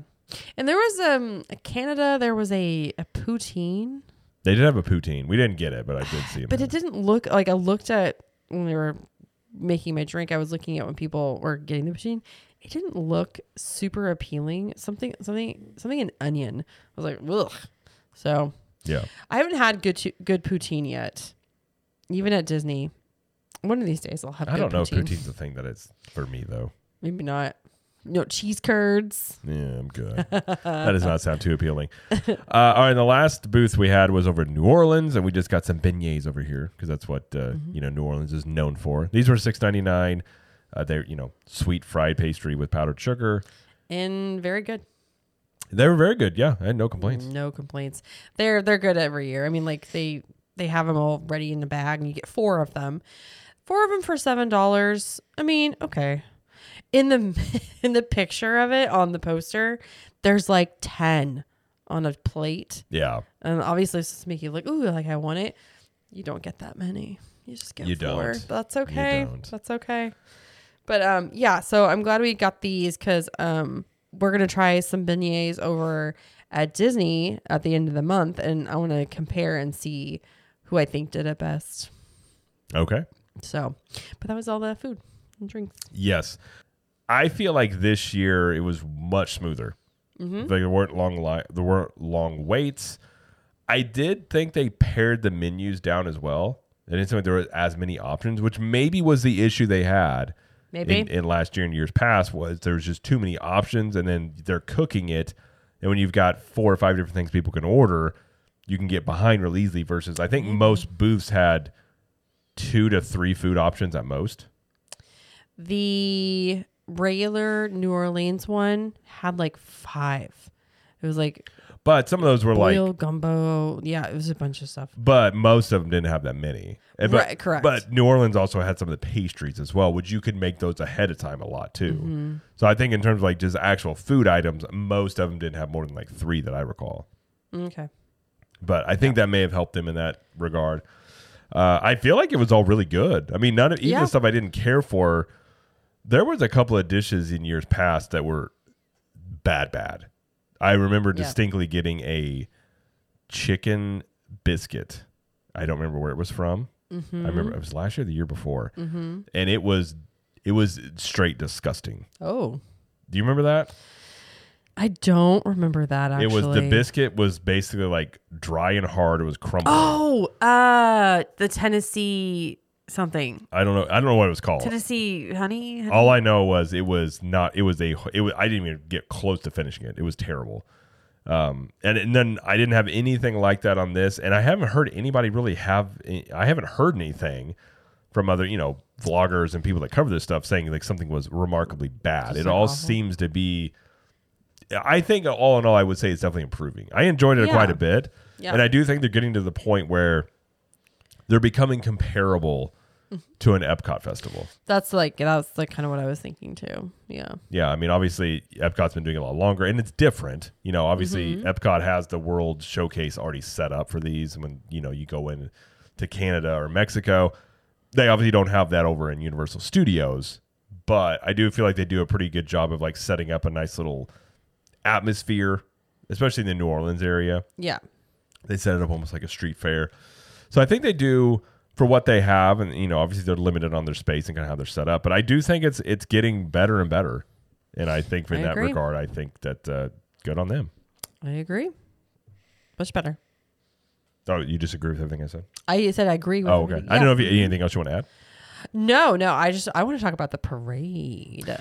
[SPEAKER 2] And there was um a Canada, there was a, a poutine,
[SPEAKER 1] They did have a poutine. We didn't get it, but I did see
[SPEAKER 2] but it didn't look like I looked at when they were making my drink, I was looking at when people were getting the poutine. It didn't look super appealing. Something something something an onion. I was like, ugh. So
[SPEAKER 1] yeah,
[SPEAKER 2] I haven't had good good poutine yet. Even at Disney. One of these days I'll have
[SPEAKER 1] I don't know
[SPEAKER 2] poutine.
[SPEAKER 1] if poutine's a thing that is for me though.
[SPEAKER 2] Maybe not. No cheese curds.
[SPEAKER 1] Yeah, I'm good. that does not sound too appealing. Uh, all right, the last booth we had was over in New Orleans, and we just got some beignets over here because that's what uh,
[SPEAKER 2] Mm-hmm.
[SPEAKER 1] you know New Orleans is known for. These were six ninety nine. Uh, they're you know sweet fried pastry with powdered sugar.
[SPEAKER 2] And very good.
[SPEAKER 1] They were very good. Yeah, I had no complaints.
[SPEAKER 2] No complaints. They're they're good every year. I mean, like they they have them all ready in the bag, and you get four of them. Four of them for seven dollars. I mean, okay. In the in the picture of it on the poster, there's like ten on a plate,
[SPEAKER 1] Yeah,
[SPEAKER 2] and obviously it's just make you look, ooh, like I want it. You don't get that many. You just get
[SPEAKER 1] You
[SPEAKER 2] four.
[SPEAKER 1] don't.
[SPEAKER 2] That's okay. That's okay. But um, yeah. So I'm glad we got these because um, we're gonna try some beignets over at Disney at the end of the month, and I want to compare and see who I think did it best.
[SPEAKER 1] okay.
[SPEAKER 2] So, but that was all the food and drinks.
[SPEAKER 1] Yes, I feel like this year it was much smoother.
[SPEAKER 2] Mm-hmm.
[SPEAKER 1] There weren't long li- there weren't long waits. I did think they pared the menus down as well. It didn't seem like there were as many options, which maybe was the issue they had
[SPEAKER 2] Maybe.
[SPEAKER 1] in, in last year and years past was there's just too many options and then they're cooking it and when you've got four or five different things people can order you can get behind real easily versus i think
[SPEAKER 2] Mm-hmm.
[SPEAKER 1] most booths had two to three food options at most
[SPEAKER 2] the regular New Orleans one had like five. It was like
[SPEAKER 1] but some of those were
[SPEAKER 2] boil
[SPEAKER 1] like
[SPEAKER 2] gumbo. Yeah, it was a bunch of stuff.
[SPEAKER 1] but most of them didn't have that many And but,
[SPEAKER 2] Right, correct.
[SPEAKER 1] but new orleans also had some of the pastries as well which you could make those ahead of time a lot too
[SPEAKER 2] Mm-hmm.
[SPEAKER 1] so i think in terms of like just actual food items most of them didn't have more than like three that i recall
[SPEAKER 2] Okay.
[SPEAKER 1] but I think that may have helped them in that regard. Uh, I feel like it was all really good. I mean, none of even
[SPEAKER 2] Yeah.
[SPEAKER 1] the stuff I didn't care for. There was a couple of dishes in years past that were bad, bad. I remember
[SPEAKER 2] Yeah.
[SPEAKER 1] distinctly getting a chicken biscuit. I don't remember where it was from.
[SPEAKER 2] Mm-hmm.
[SPEAKER 1] I remember it was last year, or the year before, and it was it was straight disgusting.
[SPEAKER 2] Oh,
[SPEAKER 1] Do you remember that?
[SPEAKER 2] I don't remember that actually.
[SPEAKER 1] It was the biscuit was basically like dry and hard. It was crumbling.
[SPEAKER 2] Oh, uh, the Tennessee something.
[SPEAKER 1] I don't know. I don't know what it was called.
[SPEAKER 2] Tennessee honey. honey?
[SPEAKER 1] All I know was it was not. It was a. It was. I didn't even get close to finishing it. It was terrible. Um, and, and then I didn't have anything like that on this, and I haven't heard anybody really have. I haven't heard anything from other, you know, vloggers and people that cover this stuff saying like something was remarkably bad.
[SPEAKER 2] Just
[SPEAKER 1] it all
[SPEAKER 2] awful.
[SPEAKER 1] seems to be. I think all in all, I would say it's definitely improving. I enjoyed it
[SPEAKER 2] Yeah.
[SPEAKER 1] quite a bit,
[SPEAKER 2] Yeah.
[SPEAKER 1] and I do think they're getting to the point where they're becoming comparable to an Epcot festival.
[SPEAKER 2] That's like that's like kind of what I was thinking too. Yeah.
[SPEAKER 1] Yeah, I mean, obviously, Epcot's been doing it a lot longer, and it's different. You know, obviously,
[SPEAKER 2] Mm-hmm.
[SPEAKER 1] Epcot has the World Showcase already set up for these. And when you know you go in to Canada or Mexico, they obviously don't have that over in Universal Studios. But I do feel like they do a pretty good job of like setting up a nice little atmosphere, especially in the New Orleans area.
[SPEAKER 2] Yeah.
[SPEAKER 1] They set it up almost like a street fair. So I think they do for what they have, and you know, obviously they're limited on their space and kind of how they're set up. But I do think it's it's getting better and better, and I think in
[SPEAKER 2] I
[SPEAKER 1] that
[SPEAKER 2] agree.
[SPEAKER 1] regard, I think that uh, good on them.
[SPEAKER 2] I agree. Much better.
[SPEAKER 1] Oh, you disagree with everything I said?
[SPEAKER 2] I said I agree with
[SPEAKER 1] Oh, okay. I don't know if you, anything else you want to add.
[SPEAKER 2] No, no. I just I want to talk about the parade.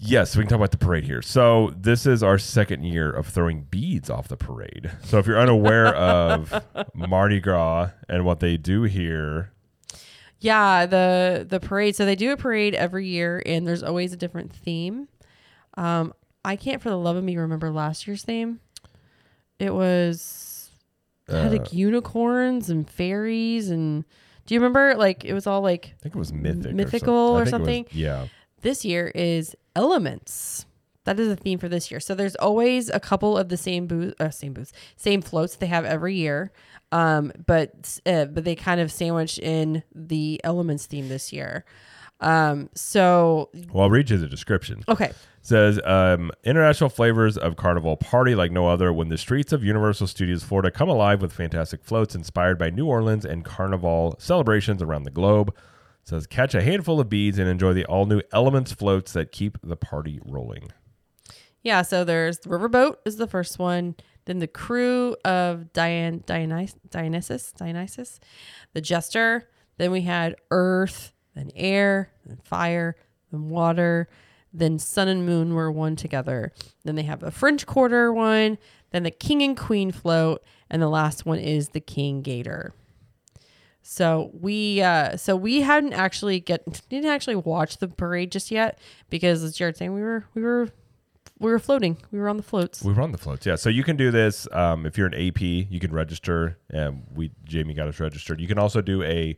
[SPEAKER 1] Yes, we can talk about the parade here. So this is our second year of throwing beads off the parade. So if you're unaware of Mardi Gras and what they do here,
[SPEAKER 2] Yeah, the the parade. So they do a parade every year, and there's always a different theme. Um, I can't for the love of me remember last year's theme. It was it had
[SPEAKER 1] Uh,
[SPEAKER 2] like unicorns and fairies, and do you remember? Like it was all like
[SPEAKER 1] I think it was mythic,
[SPEAKER 2] Mythical
[SPEAKER 1] or,
[SPEAKER 2] or
[SPEAKER 1] some- I think it was-
[SPEAKER 2] something?
[SPEAKER 1] yeah.
[SPEAKER 2] this year is elements. That is the theme for this year. So there's always a couple of the same booth, uh, same booths, same floats they have every year. Um, but uh, but they kind of sandwich in the elements theme this year. Um, so
[SPEAKER 1] Well, I'll read you the description.
[SPEAKER 2] okay,
[SPEAKER 1] says um, international flavors of carnival party like no other when the streets of universal studios florida come alive with fantastic floats inspired by new orleans and carnival celebrations around the globe says catch a handful of beads and enjoy the all-new elements floats that keep the party rolling
[SPEAKER 2] yeah. So there's the riverboat is the first one. Then the crew of Dian Dionys- Dionysus Dionysus, the jester. Then we had earth, then air, then fire, then water, then sun and moon were one together. Then they have a French quarter one, then the king and queen float, and the last one is the king gator. So we uh so we hadn't actually get didn't actually watch the parade just yet because as Jared saying we were we were we were floating. We were on the floats.
[SPEAKER 1] we were on the floats. Yeah. So you can do this um, if you're an ap you can register. And we jamie got us registered. You can also do a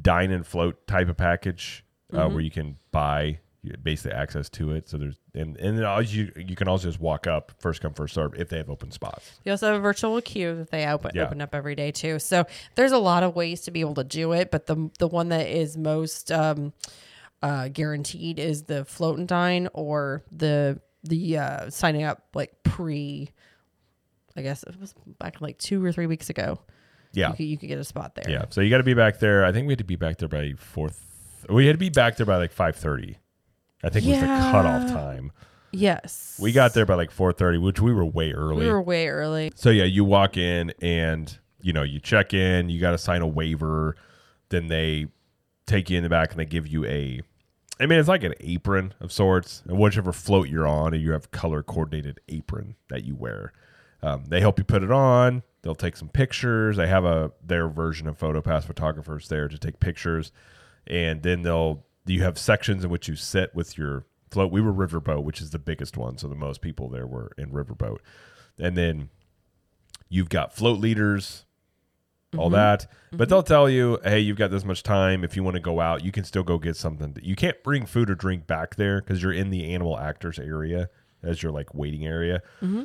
[SPEAKER 1] dine and float type of package uh, where you can buy basically access to it so there's and and then you you can also just walk up first come first serve if they have open spots
[SPEAKER 2] You also have a virtual queue that they open
[SPEAKER 1] Yeah.
[SPEAKER 2] open up every day too. So there's a lot of ways to be able to do it, but the the one that is most um, uh, guaranteed is the float and dine or the the uh, signing up like pre. I guess it was back like two or three weeks ago.
[SPEAKER 1] yeah
[SPEAKER 2] you could, you could get a spot there.
[SPEAKER 1] yeah so you got to be back there i think we had to be back there by fourth we had to be back there by like 5.30 i think was the
[SPEAKER 2] Yeah.
[SPEAKER 1] cutoff time
[SPEAKER 2] Yes.
[SPEAKER 1] we got there by like 4.30 which we were way early
[SPEAKER 2] We were way early.
[SPEAKER 1] So yeah, you walk in and you know you check in. You got to sign a waiver. Then they take you in the back and they give you a. I mean, it's like an apron of sorts, and whichever float you're on, and you have color coordinated apron that you wear. Um, they help you put it on. They'll take some pictures. They have a their version of PhotoPass photographers there to take pictures, and then they'll you have sections in which you sit with your float. We were riverboat, which is the biggest one, so the most people there were in riverboat, and then you've got float leaders, all mm-hmm. that. But mm-hmm. they'll tell you, hey, you've got this much time. If you want to go out, you can still go get something. You can't bring food or drink back there because you're in the animal actors area as your like waiting area. Mm-hmm.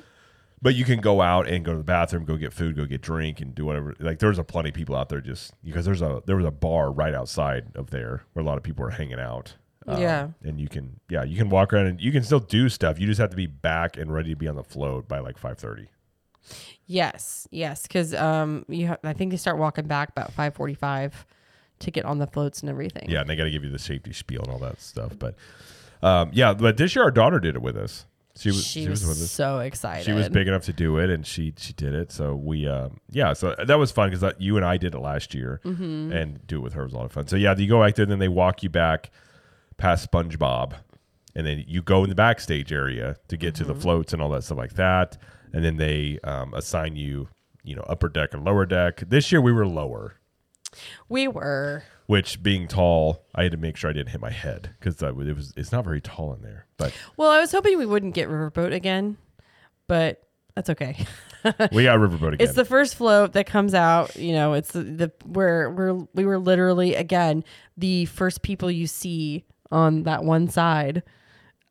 [SPEAKER 1] But you can go out and go to the bathroom, go get food, go get drink, and do whatever. Like there's a plenty of people out there just because there's a there was a bar right outside of there where a lot of people are hanging out. Um,
[SPEAKER 2] Yeah.
[SPEAKER 1] and you can yeah you can walk around and you can still do stuff. You just have to be back and ready to be on the float by like five thirty.
[SPEAKER 2] Yes, yes, because um, you ha- I think they start walking back about five forty-five to get on the floats and everything.
[SPEAKER 1] Yeah, and they got to give you the safety spiel and all that stuff. But um, yeah, but this year our daughter did it with us. She was
[SPEAKER 2] she,
[SPEAKER 1] she,
[SPEAKER 2] was,
[SPEAKER 1] was,
[SPEAKER 2] so excited.
[SPEAKER 1] She was big enough to do it, and she she did it. So we um, yeah, so that was fun because you and I did it last year,
[SPEAKER 2] Mm-hmm.
[SPEAKER 1] and do it with her was a lot of fun. So yeah, you go back there, and then they walk you back past SpongeBob, and then you go in the backstage area to get to
[SPEAKER 2] Mm-hmm.
[SPEAKER 1] the floats and all that stuff like that, and then they um, assign you you know upper deck and lower deck. This year we were lower.
[SPEAKER 2] We were.
[SPEAKER 1] Which being tall, I had to make sure I didn't hit my head because it was it's not very tall in there. But
[SPEAKER 2] Well, I was hoping we wouldn't get Riverboat again, but That's okay.
[SPEAKER 1] we got riverboat again.
[SPEAKER 2] It's the first float that comes out. You know, it's the, the where we're we were literally again the first people you see on that one side.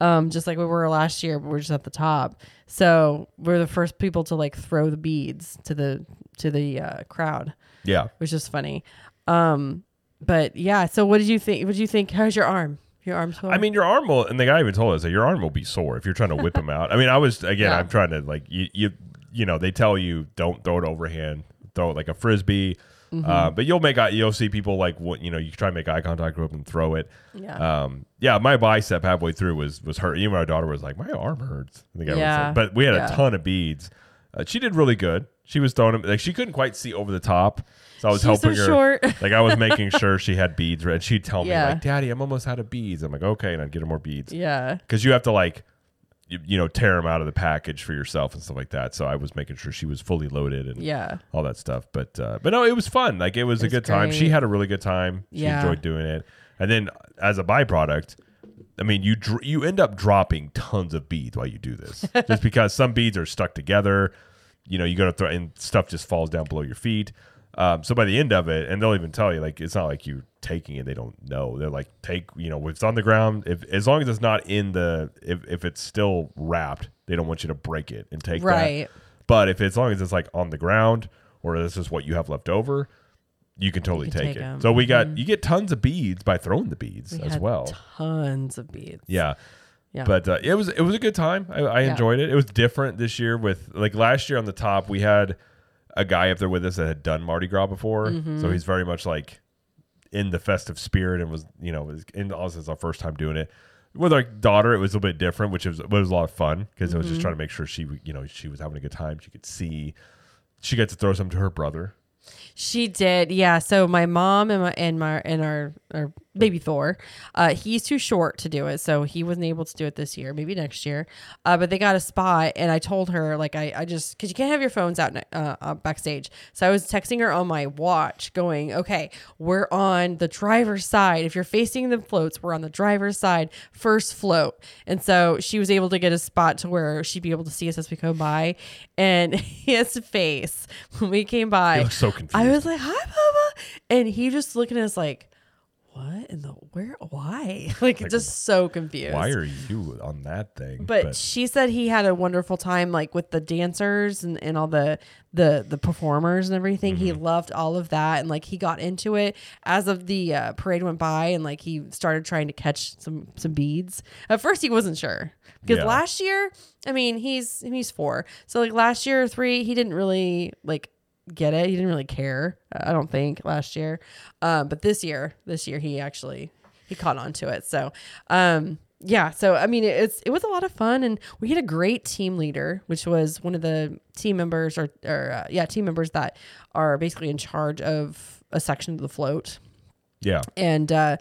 [SPEAKER 2] Um, just like we were last year, but we're just at the top. So we're the first people to like throw the beads to the to the uh, crowd,
[SPEAKER 1] yeah.
[SPEAKER 2] which is funny. Um, but yeah. So what did you think? What did you think? How's your arm? Your arm sore?
[SPEAKER 1] I mean, your arm will, and the guy even told us that your arm will be sore if you're trying to whip him out. I mean, I was again,
[SPEAKER 2] Yeah.
[SPEAKER 1] I'm trying to like you, you, you know, they tell you don't throw it overhand, throw it like a frisbee.
[SPEAKER 2] Mm-hmm.
[SPEAKER 1] Uh, but you'll make you'll see people like what you know you try to make eye contact with them and throw it.
[SPEAKER 2] yeah.
[SPEAKER 1] Um, yeah, my bicep halfway through was was hurt. Even my daughter was like, my arm hurts. I think I was
[SPEAKER 2] Yeah.
[SPEAKER 1] like- but we had
[SPEAKER 2] Yeah.
[SPEAKER 1] a ton of beads. Uh, she did really good. She was throwing them like she couldn't quite see over the top, so I was
[SPEAKER 2] She's
[SPEAKER 1] helping
[SPEAKER 2] so
[SPEAKER 1] her.
[SPEAKER 2] short.
[SPEAKER 1] Like I was making sure she had beads, right? She'd tell me like, "Daddy, I'm almost out of beads." I'm like, "Okay," and I'd get her more beads
[SPEAKER 2] yeah.
[SPEAKER 1] because you have to like, you, you know, tear them out of the package for yourself and stuff like that. So I was making sure she was fully loaded and
[SPEAKER 2] Yeah.
[SPEAKER 1] all that stuff. But uh, but no, it was fun. Like it was a
[SPEAKER 2] It's
[SPEAKER 1] good time. She had a really good time. She
[SPEAKER 2] Yeah.
[SPEAKER 1] enjoyed doing it. And then as a byproduct, I mean, you dr- you end up dropping tons of beads while you do this, just because some beads are stuck together. You know, you go to throw and stuff just falls down below your feet. Um, so by the end of it, and they'll even tell you like it's not like you're taking it. They don't know. They're like take you know if it's on the ground. If as long as it's not in the if if it's still wrapped, they don't want you to break it and take that.
[SPEAKER 2] Right.
[SPEAKER 1] But if as long as it's like on the ground or this is what you have left over, you can totally
[SPEAKER 2] can
[SPEAKER 1] take,
[SPEAKER 2] take
[SPEAKER 1] it.
[SPEAKER 2] 'em.
[SPEAKER 1] So we got you get tons of beads by throwing the beads
[SPEAKER 2] We
[SPEAKER 1] as
[SPEAKER 2] had
[SPEAKER 1] well.
[SPEAKER 2] Tons of beads.
[SPEAKER 1] yeah.
[SPEAKER 2] Yeah.
[SPEAKER 1] But uh, it was it was a good time. I, I
[SPEAKER 2] Yeah.
[SPEAKER 1] enjoyed it. It was different this year with like last year on the top we had a guy up there with us that had done Mardi Gras before,
[SPEAKER 2] Mm-hmm.
[SPEAKER 1] so he's very much like in the festive spirit and was you know was in also it's our first time doing it. With our daughter, it was a little bit different, which was, was a lot of fun because it was
[SPEAKER 2] Mm-hmm.
[SPEAKER 1] just trying to make sure she, you know, she was having a good time. She could see. She got to throw some to her brother.
[SPEAKER 2] She did, yeah. So my mom and my and my and our our baby Thor, uh, he's too short to do it, so he wasn't able to do it this year. Maybe next year. Uh, but they got a spot, and I told her like I I just because you can't have your phones out uh, uh, backstage, so I was texting her on my watch, going, okay, we're on the driver's side. If you're facing the floats, we're on the driver's side, first float, and so she was able to get a spot to where she'd be able to see us as we go by, and his face when we came by,
[SPEAKER 1] was so confused.
[SPEAKER 2] I was like, "Hi, Papa," and he just looking at us like, "What in the where? Why?" Like, just so confused.
[SPEAKER 1] Why are you on that thing?
[SPEAKER 2] But, she said he had a wonderful time, like with the dancers and, and all the the the performers and everything. He
[SPEAKER 1] Mm-hmm.
[SPEAKER 2] loved all of that, and like he got into it as of the uh, parade went by, and like he started trying to catch some some beads. At first, he wasn't sure because
[SPEAKER 1] Yeah.
[SPEAKER 2] last year, I mean, he's he's four, so like last year or three, he didn't really like get it. He didn't really care. I don't think last year, um, but this year, this year he actually he caught on to it. So, um, yeah. So I mean, it's it was a lot of fun, and we had a great team leader, which was one of the team members, or or uh, yeah, team members that are basically in charge of a section of the float,
[SPEAKER 1] yeah,
[SPEAKER 2] and uh,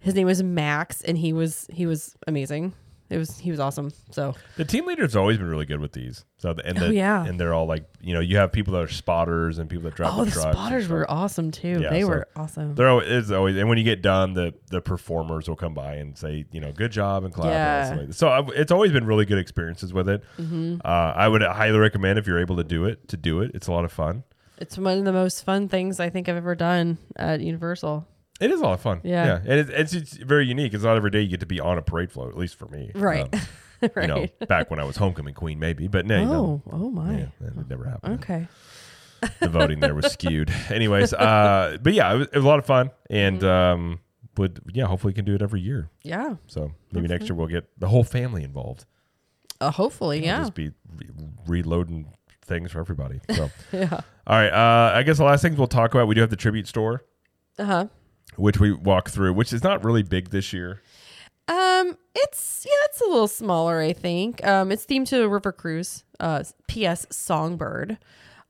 [SPEAKER 2] his name was Max, and he was he was amazing. It was he was awesome. So
[SPEAKER 1] the team leader's always been really good with these. So the, and the,
[SPEAKER 2] Oh, yeah.
[SPEAKER 1] and they're all like you know you have people that are spotters and people that drive
[SPEAKER 2] oh,
[SPEAKER 1] the
[SPEAKER 2] the
[SPEAKER 1] and
[SPEAKER 2] spotters were awesome too.
[SPEAKER 1] Yeah,
[SPEAKER 2] they
[SPEAKER 1] so
[SPEAKER 2] were awesome.
[SPEAKER 1] There always, is always, and when you get done, the the performers will come by and say, you know, good job and clap.
[SPEAKER 2] Yeah.
[SPEAKER 1] like. So I've, it's always been really good experiences with it.
[SPEAKER 2] Mm-hmm.
[SPEAKER 1] Uh, I would highly recommend if you're able to do it to do it. It's a lot of fun.
[SPEAKER 2] It's one of the most fun things I think I've ever done at Universal.
[SPEAKER 1] It is a lot of fun.
[SPEAKER 2] Yeah.
[SPEAKER 1] and it's, it's it's very unique. It's not every day you get to be on a parade float. At least for me,
[SPEAKER 2] Right.
[SPEAKER 1] Um,
[SPEAKER 2] right.
[SPEAKER 1] You know, back when I was homecoming queen, maybe, but no, no.
[SPEAKER 2] oh, oh my.
[SPEAKER 1] Yeah, would never happen.
[SPEAKER 2] Okay.
[SPEAKER 1] the voting there was skewed. Anyways, uh, but yeah, it was, it was a lot of fun, and
[SPEAKER 2] Mm-hmm.
[SPEAKER 1] um, would yeah, hopefully we can do it every year.
[SPEAKER 2] Yeah.
[SPEAKER 1] So maybe next year we'll get the whole family involved.
[SPEAKER 2] Uh, hopefully,
[SPEAKER 1] It'll
[SPEAKER 2] yeah.
[SPEAKER 1] just be re- reloading things for everybody. So
[SPEAKER 2] Yeah.
[SPEAKER 1] all right, uh, I guess the last things we'll talk about. We do have the tribute store,
[SPEAKER 2] Uh huh.
[SPEAKER 1] Which we walk through, which is not really big this year.
[SPEAKER 2] Um, it's yeah, it's a little smaller, I think. Um, it's themed to a river cruise. Uh, P.S. Songbird.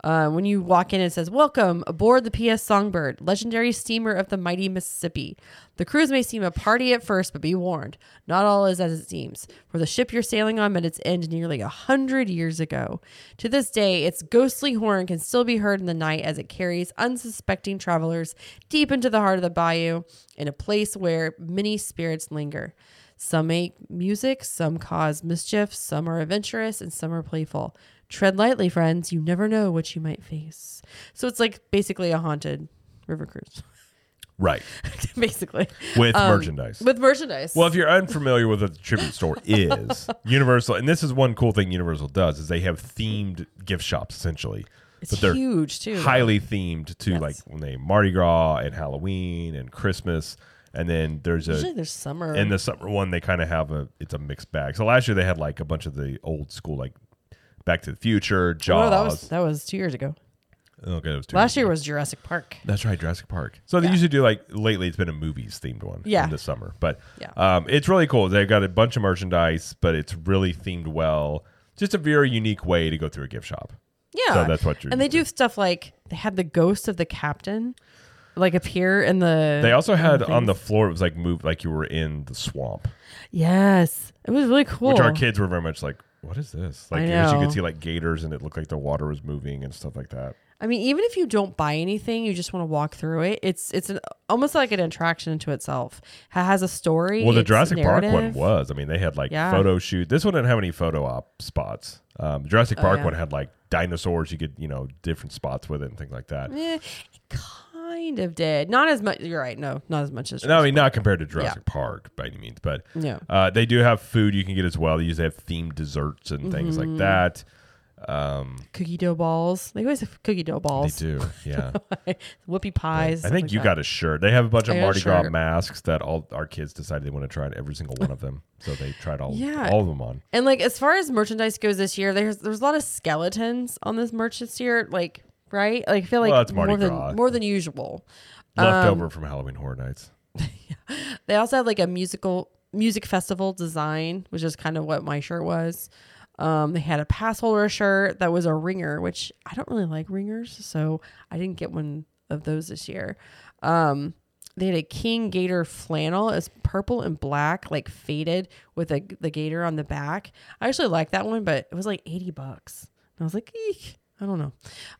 [SPEAKER 2] Uh, when you walk in, it says, Welcome aboard the P.S. Songbird, legendary steamer of the mighty Mississippi. The cruise may seem a party at first, but be warned, not all is as it seems, for the ship you're sailing on met its end nearly a hundred years ago. To this day, its ghostly horn can still be heard in the night as it carries unsuspecting travelers deep into the heart of the bayou, in a place where many spirits linger. Some make music, some cause mischief, some are adventurous, and some are playful. Tread lightly, friends. You never know what you might face. So it's like basically a haunted river cruise,
[SPEAKER 1] Right.
[SPEAKER 2] basically
[SPEAKER 1] With
[SPEAKER 2] Um,
[SPEAKER 1] merchandise.
[SPEAKER 2] with merchandise.
[SPEAKER 1] Well, if you're unfamiliar with what the tribute store is, Universal, and this is one cool thing Universal does, is they have themed gift shops essentially.
[SPEAKER 2] it's
[SPEAKER 1] but they're
[SPEAKER 2] huge too.
[SPEAKER 1] highly themed to like when they Mardi Gras and Halloween and Christmas, and then there's a
[SPEAKER 2] Usually there's summer.
[SPEAKER 1] in the summer one they kind of have a it's a mixed bag. So last year they had like a bunch of the old school like Back to the Future, Jaws.
[SPEAKER 2] Oh, that was that was two years ago.
[SPEAKER 1] okay, it was two
[SPEAKER 2] Last
[SPEAKER 1] years
[SPEAKER 2] year
[SPEAKER 1] ago.
[SPEAKER 2] was Jurassic Park.
[SPEAKER 1] That's right, Jurassic Park. So they
[SPEAKER 2] Yeah.
[SPEAKER 1] usually do like lately. It's been a movies themed one.
[SPEAKER 2] Yeah.
[SPEAKER 1] in the summer, but
[SPEAKER 2] Yeah.
[SPEAKER 1] um, it's really cool. They've got a bunch of merchandise, but it's really themed well. Just a very unique way to go through a gift shop.
[SPEAKER 2] Yeah,
[SPEAKER 1] So that's what you're.
[SPEAKER 2] and they do stuff like they had the ghost of the captain, like appear in the.
[SPEAKER 1] They also had on the floor. It was like moved like you were in the swamp,
[SPEAKER 2] Yes, it was really cool.
[SPEAKER 1] which our kids were very much like. What is this? Like
[SPEAKER 2] I
[SPEAKER 1] you
[SPEAKER 2] know.
[SPEAKER 1] could see like gators, and it looked like the water was moving and stuff like that.
[SPEAKER 2] I mean, even if you don't buy anything, you just want to walk through it. It's it's an almost like an attraction into itself. It has a story.
[SPEAKER 1] Well, the Jurassic Park one
[SPEAKER 2] narrative.
[SPEAKER 1] was. I mean, they had like
[SPEAKER 2] Yeah.
[SPEAKER 1] photo shoot. This one didn't have any photo op spots. Um, Jurassic
[SPEAKER 2] Oh,
[SPEAKER 1] Park
[SPEAKER 2] yeah.
[SPEAKER 1] one had like dinosaurs. You could you know different spots with it and things like that.
[SPEAKER 2] Eh, it kind of did. Not as much. You're right. No, not as much as.
[SPEAKER 1] No, I mean not compared to Jurassic Park by any means, but
[SPEAKER 2] yeah,
[SPEAKER 1] uh, they do have food you can get as well. They usually have themed desserts and things
[SPEAKER 2] Mm-hmm.
[SPEAKER 1] like that. Um,
[SPEAKER 2] cookie dough balls. They always have cookie dough balls.
[SPEAKER 1] they do, yeah.
[SPEAKER 2] Whoopie pies.
[SPEAKER 1] I think
[SPEAKER 2] like
[SPEAKER 1] you
[SPEAKER 2] that.
[SPEAKER 1] got a shirt. They have a bunch of
[SPEAKER 2] I a
[SPEAKER 1] Mardi Gras masks that all our kids decided they want to try every single one of them. So they tried all
[SPEAKER 2] Yeah.
[SPEAKER 1] all of them on.
[SPEAKER 2] And like as far as merchandise goes this year, there's there's a lot of skeletons on this merch this year. Like right, like I feel like
[SPEAKER 1] Well, it's Mardi
[SPEAKER 2] more
[SPEAKER 1] Gras.
[SPEAKER 2] than more than usual.
[SPEAKER 1] Leftover
[SPEAKER 2] Um,
[SPEAKER 1] from Halloween Horror Nights.
[SPEAKER 2] They also have like a musical music festival design, which is kind of what my shirt was. Um, they had a pass holder shirt that was a ringer, which I don't really like ringers, so I didn't get one of those this year. Um, they had a King Gator flannel. It's purple and black, like faded with a, the gator on the back. I actually like that one, but it was like 80 bucks. And I was like, Eek, I don't know.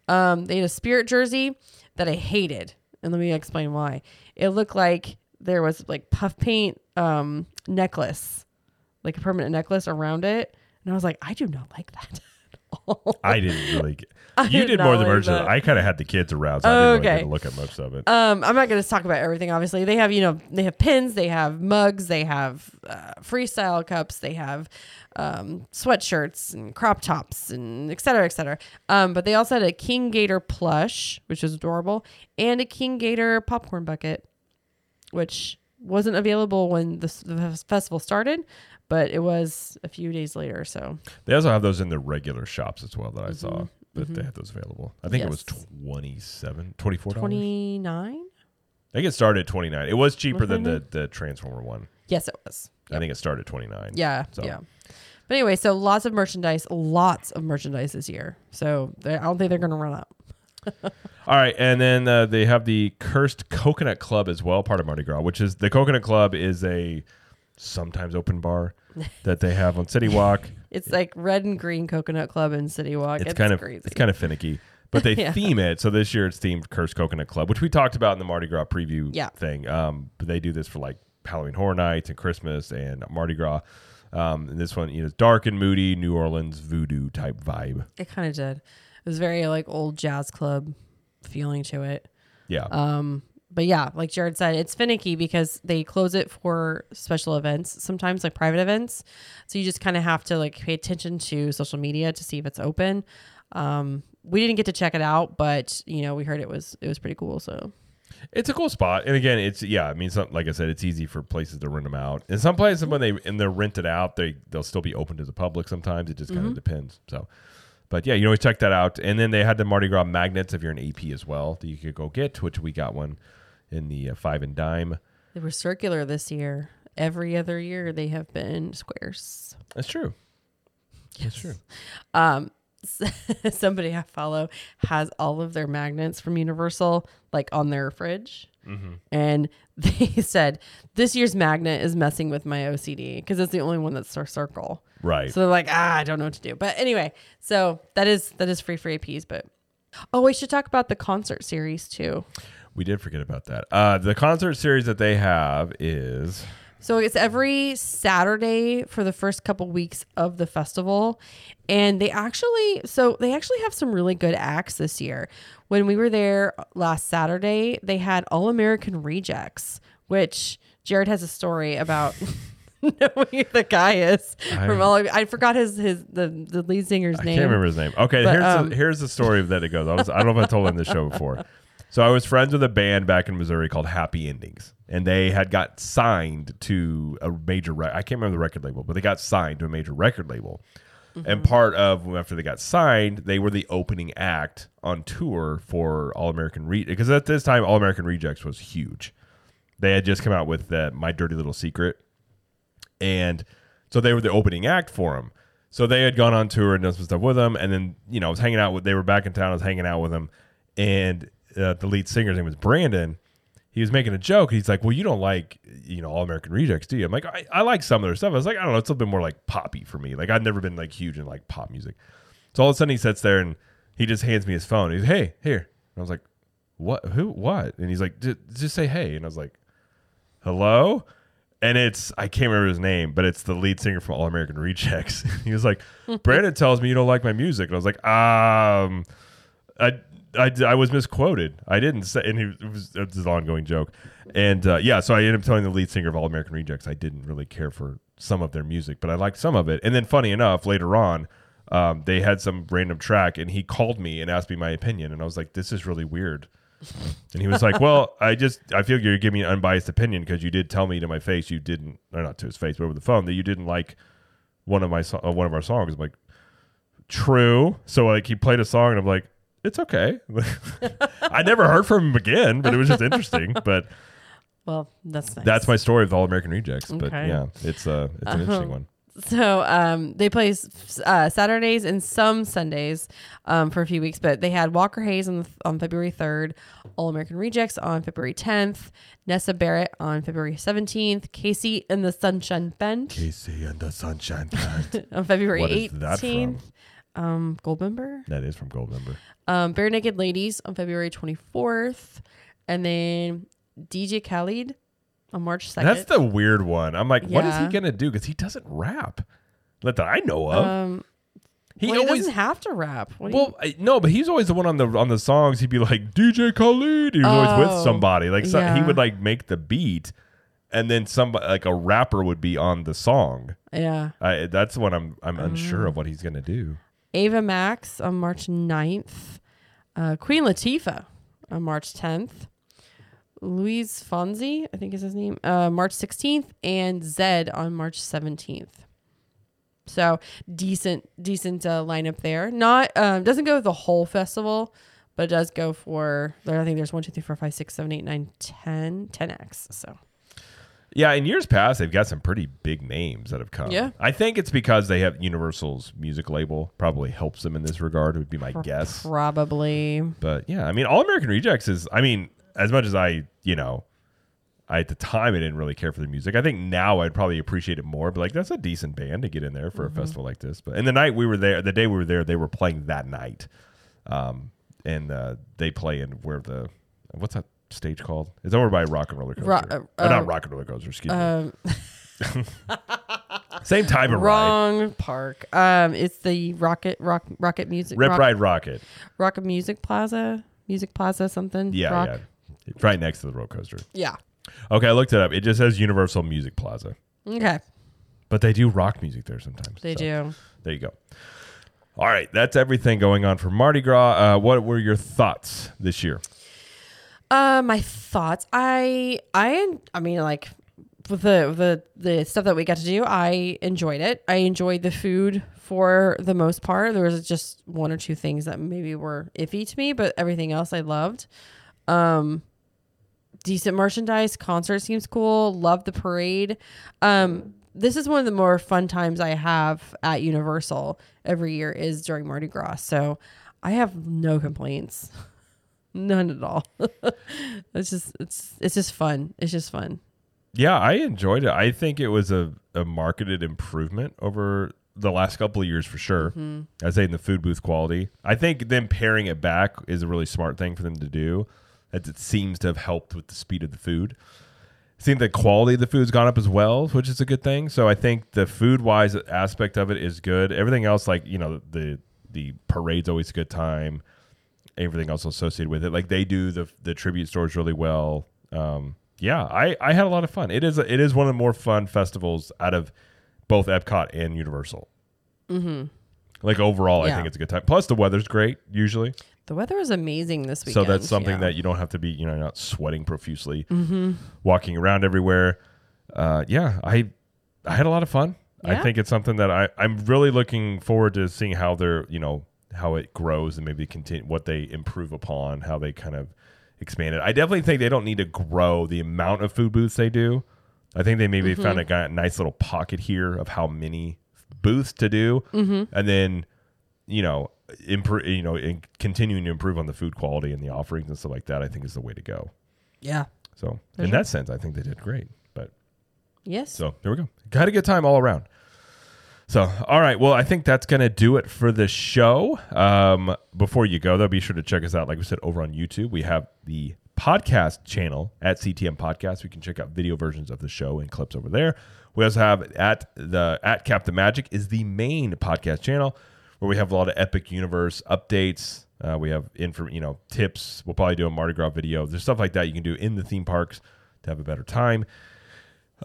[SPEAKER 2] Um, they had a spirit jersey that I hated. And let me explain why. It looked like there was like puff paint um, necklace, like a permanent necklace around it. And I was like, I do not like that. all.
[SPEAKER 1] I didn't really get.
[SPEAKER 2] I
[SPEAKER 1] You
[SPEAKER 2] did
[SPEAKER 1] more than
[SPEAKER 2] like.
[SPEAKER 1] I kind of had the kids around, so I didn't really
[SPEAKER 2] Okay.
[SPEAKER 1] get to look at much of it.
[SPEAKER 2] Um, I'm not going to talk about everything. Obviously, they have you know they have pins, they have mugs, they have uh, freestyle cups, they have um, sweatshirts and crop tops and et cetera, et cetera. Um, but they also had a King Gator plush, which is adorable, and a King Gator popcorn bucket, which wasn't available when the, the festival started, but it was a few days later. So
[SPEAKER 1] They also have those in the regular shops as well that I saw. That they had those available. I think it was
[SPEAKER 2] Mm-hmm.
[SPEAKER 1] 27 24
[SPEAKER 2] twenty nine.
[SPEAKER 1] I think it started at 29. It was cheaper than the, the Transformer one.
[SPEAKER 2] Yes, it was.
[SPEAKER 1] I think it started at 29.
[SPEAKER 2] Yeah,
[SPEAKER 1] So-
[SPEAKER 2] yeah. But anyway, so lots of merchandise, lots of merchandise this year. So they- I don't think they're going to run out.
[SPEAKER 1] All right, and then uh, they have the Cursed Coconut Club as well, part of Mardi Gras, which is the Coconut Club is a sometimes open bar that they have on City Walk.
[SPEAKER 2] It's like red and green coconut club in City Walk.
[SPEAKER 1] it's,
[SPEAKER 2] It's,
[SPEAKER 1] kind of
[SPEAKER 2] crazy.
[SPEAKER 1] it's kind of finicky, but they
[SPEAKER 2] Yeah.
[SPEAKER 1] theme it. So this year it's themed Cursed Coconut Club, which we talked about in the Mardi Gras preview
[SPEAKER 2] Yeah.
[SPEAKER 1] thing. Um, but they do this for like Halloween Horror Nights and Christmas and Mardi Gras. Um, and this one, you know, it's dark and moody, New Orleans voodoo type vibe.
[SPEAKER 2] it kind of did. It was very like old jazz club feeling to it.
[SPEAKER 1] Yeah,
[SPEAKER 2] Um, but yeah, like Jared said, it's finicky because they close it for special events, sometimes like private events. So you just kind of have to like pay attention to social media to see if it's open. Um, we didn't get to check it out, but you know, we heard it was it was pretty cool. So
[SPEAKER 1] It's a cool spot, and again, it's yeah. I mean, some, like I said, it's easy for places to rent them out. And some places when they and they're rented out, they they'll still be open to the public. Sometimes it just kind
[SPEAKER 2] Mm-hmm.
[SPEAKER 1] of depends. So, but yeah, you always check that out. And then they had the Mardi Gras magnets if you're an AP as well that you could go get, which we got one in the uh, five and dime.
[SPEAKER 2] they were circular this year. Every other year they have been squares.
[SPEAKER 1] That's true. That's true.
[SPEAKER 2] Um, somebody I follow has all of their magnets from Universal like on their fridge.
[SPEAKER 1] Mm-hmm.
[SPEAKER 2] and they said this year's magnet is messing with my OCD because it's the only one that's a circle.
[SPEAKER 1] Right.
[SPEAKER 2] So they're like, ah, I don't know what to do. But anyway, so that is that is free for APs. But oh, we should talk about the concert series too.
[SPEAKER 1] We did forget about that. Uh, the concert series that they have is
[SPEAKER 2] So it's every Saturday for the first couple weeks of the festival. And they actually, so they actually have some really good acts this year. When we were there last Saturday, they had All American Rejects, which Jared has a story about knowing who the guy is
[SPEAKER 1] I-
[SPEAKER 2] from all. I forgot his his the the lead singer's
[SPEAKER 1] I
[SPEAKER 2] name.
[SPEAKER 1] I can't remember his name. Okay,
[SPEAKER 2] But,
[SPEAKER 1] here's
[SPEAKER 2] um,
[SPEAKER 1] the, here's the story of that it goes. I, was, I don't know if I told him this show before. So I was friends with a band back in Missouri called Happy Endings, and they had got signed to a major. Re- I can't remember the record label, but they got signed to a major record label. And part of after they got signed, they were the opening act on tour for All American Re because at this time All American Rejects was huge. They had just come out with uh, My Dirty Little Secret, and so they were the opening act for them. So they had gone on tour and done some stuff with them, and then you know I was hanging out with. They were back in town. I was hanging out with them, and uh, the lead singer's name was Brandon. He was making a joke. He's like, "Well, you don't like you know All American Rejects, do you?" I'm like, I, "I like some of their stuff." I was like, "I don't know, it's a little bit more like poppy for me. Like I've never been like huge in like pop music." So all of a sudden he sits there and he just hands me his phone. He's, "Hey, here." And I was like, "What? Who? What?" And he's like, "Just say hey." And I was like, hello and it's i can't remember his name but it's the lead singer from all american rejects he was like brandon tells me you don't like my music and i was like um i I, I was misquoted. I didn't say, and it was it was an ongoing joke, and uh, yeah, so I ended up telling the lead singer of All American Rejects I didn't really care for some of their music, but I liked some of it. And then, funny enough, later on, um, they had some random track, and he called me and asked me my opinion, and I was like, "This is really weird." And he was like, "Well, I just I feel you're giving me an unbiased opinion because you did tell me to my face you didn't, or not to his face, but over the phone that you didn't like one of my uh, one of our songs." I'm like, "True." So like he played a song, and I'm like, "It's okay." I never heard from him again, but it was just interesting. But
[SPEAKER 2] Well, that's nice.
[SPEAKER 1] that's my story with All American Rejects. But
[SPEAKER 2] Okay.
[SPEAKER 1] yeah, it's uh it's an interesting one.
[SPEAKER 2] So um, they play uh, Saturdays and some Sundays um, for a few weeks, but they had Walker Hayes on, the, on February 3rd, All American Rejects on February 10th, Nessa Barrett on February 17th, KC and the Sunshine Band
[SPEAKER 1] KC and the Sunshine Band.
[SPEAKER 2] on February
[SPEAKER 1] What is that
[SPEAKER 2] 18th. Um, Goldmember.
[SPEAKER 1] that is from Goldmember.
[SPEAKER 2] Um, Barenaked Ladies on February 24th, and then DJ Khaled on March 2nd.
[SPEAKER 1] That's the weird one. I'm like, what is he
[SPEAKER 2] Yeah.
[SPEAKER 1] gonna do? Because he doesn't rap. Not that I know of.
[SPEAKER 2] um,
[SPEAKER 1] he
[SPEAKER 2] well, he
[SPEAKER 1] always
[SPEAKER 2] doesn't have to rap. What do you-
[SPEAKER 1] well, I- no, but he's always the one on the on the songs. He'd be like DJ Khaled. He was always with
[SPEAKER 2] Oh,
[SPEAKER 1] somebody. Like so, he
[SPEAKER 2] yeah.
[SPEAKER 1] would like make the beat, and then somebody like a rapper would be on the song.
[SPEAKER 2] yeah.
[SPEAKER 1] I, that's what I'm I'm unsure of what he's gonna do.
[SPEAKER 2] Ava Max on March 9th. Uh, Queen Latifah on March 10th. Luis Fonsi, I think is his name, uh, March 16th. And Zedd on March 17th. So decent, decent uh, lineup there. Not um, doesn't go the whole festival, but it does go for. I think there's one, two, three, four, five, six, seven, eight, nine, ten, ten x. So
[SPEAKER 1] Yeah, in years past, they've got some pretty big names that have come.
[SPEAKER 2] Yeah.
[SPEAKER 1] I think it's because they have Universal's music label probably helps them in this regard. Would be my guess.
[SPEAKER 2] probably
[SPEAKER 1] But yeah, I mean, All American Rejects is. I mean, as much as I, you know, I at the time I didn't really care for the music. I think now I'd probably appreciate it more. But like, that's a decent band to get in there for a festival like this. But and the night we were there, the day we were there, they were playing that night, um, and uh, they play in where the what's that stage called? It's over by Rock and Roller Coaster.
[SPEAKER 2] Ro-
[SPEAKER 1] Or
[SPEAKER 2] uh,
[SPEAKER 1] not Rock and Roller Coaster. Excuse me.
[SPEAKER 2] um,
[SPEAKER 1] Same type of ride.
[SPEAKER 2] wrong park. Um, it's the Rocket Rock Rocket Music
[SPEAKER 1] Rip
[SPEAKER 2] Rock,
[SPEAKER 1] Ride Rocket.
[SPEAKER 2] Rocket Music Plaza, Music Plaza something.
[SPEAKER 1] Yeah,
[SPEAKER 2] Rock.
[SPEAKER 1] yeah. It's right next to the roller coaster.
[SPEAKER 2] yeah.
[SPEAKER 1] Okay, I looked it up. It just says Universal Music Plaza.
[SPEAKER 2] Okay,
[SPEAKER 1] But they do rock music there sometimes.
[SPEAKER 2] they
[SPEAKER 1] so
[SPEAKER 2] do.
[SPEAKER 1] There you go. All right, that's everything going on for Mardi Gras. Uh, what were your thoughts this year?
[SPEAKER 2] Uh, my thoughts. I I I mean like with the the the stuff that we got to do, I enjoyed it. I enjoyed the food for the most part. There was just one or two things that maybe were iffy to me, but everything else I loved. Um decent merchandise, concert seems cool, love the parade. Um this is one of the more fun times I have at Universal every year is during Mardi Gras. So I have no complaints. None at all. it's just it's it's just fun. It's just fun.
[SPEAKER 1] Yeah, I enjoyed it. I think it was a, a marketed improvement over the last couple of years for sure.
[SPEAKER 2] Mm-hmm.
[SPEAKER 1] I'd say in the food booth quality. I think them paring it back is a really smart thing for them to do. As it seems to have helped with the speed of the food. think the quality of the food's gone up as well, which is a good thing. So I think the food wise aspect of it is good. Everything else, like you know, the the parade's always a good time. Everything else associated with it, like they do the the tribute stores really well. Um, yeah, I I had a lot of fun. It is a, it is one of the more fun festivals out of both Epcot and Universal. Mm-hmm. Like overall, I think it's a good time. Plus, the weather's great usually,
[SPEAKER 2] The weather is amazing this weekend.
[SPEAKER 1] so that's something
[SPEAKER 2] yeah.
[SPEAKER 1] that you don't have to be, you know, not sweating profusely, walking around everywhere. Uh, yeah, I I had a lot of fun. I think it's something that I I'm really looking forward to seeing how they're, you know, how it grows and maybe continue what they improve upon, how they kind of expand it. I definitely think they don't need to grow the amount of food booths they do. I think they maybe
[SPEAKER 2] Mm-hmm.
[SPEAKER 1] found a nice little pocket here of how many booths to do,
[SPEAKER 2] Mm-hmm.
[SPEAKER 1] and then you know, improve, you know, in continuing to improve on the food quality and the offerings and stuff like that. I think is the way to go.
[SPEAKER 2] Yeah.
[SPEAKER 1] So in
[SPEAKER 2] sure.
[SPEAKER 1] that sense, I think they did great. But
[SPEAKER 2] Yes.
[SPEAKER 1] so there we go. Had a good time all around. So, all right. Well, I think that's going to do it for the show. Um, before you go, though, be sure to check us out. Like we said, over on YouTube, we have the podcast channel at CTM Podcast. We can check out video versions of the show and clips over there. We also have at the at Cap the Magic is the main podcast channel where we have a lot of Epic Universe updates. Uh, we have info, you know, tips. We'll probably do a Mardi Gras video. There's stuff like that you can do in the theme parks to have a better time.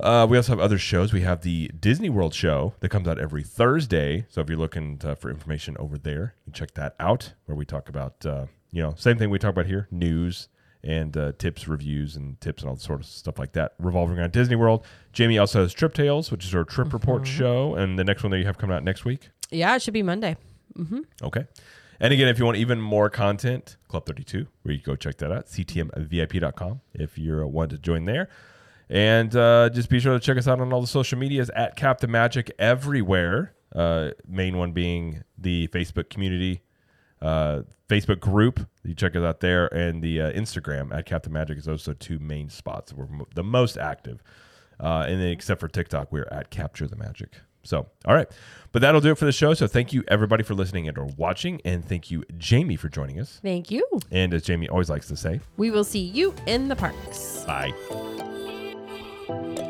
[SPEAKER 1] Uh, we also have other shows. We have the Disney World show that comes out every Thursday. So if you're looking to, for information over there, you check that out. Where we talk about, uh, you know, same thing we talk about here: news and uh, tips, reviews, and tips and all sort of stuff like that revolving around Disney World. Jamie also has Trip Tales, which is our trip report show, and the next one that you have coming out next week.
[SPEAKER 2] Yeah, it should be Monday.
[SPEAKER 1] Okay. And again, if you want even more content, Club 32, where you go check that out, ctmvip.com if you're uh, one to join there. And uh, just be sure to check us out on all the social medias at Cap the Magic everywhere. Uh, main one being the Facebook community, uh, Facebook group. You check us out there, and the uh, Instagram at Cap the Magic is also two main spots. We're mo- the most active. Uh, and then except for TikTok, we're at Capture the Magic. So, all right. But that'll do it for the show. So, thank you everybody for listening and or watching. And thank you, Jamie, for joining us.
[SPEAKER 2] Thank you.
[SPEAKER 1] And as Jamie always likes to say,
[SPEAKER 2] We will see you in the parks.
[SPEAKER 1] bye. Thank you.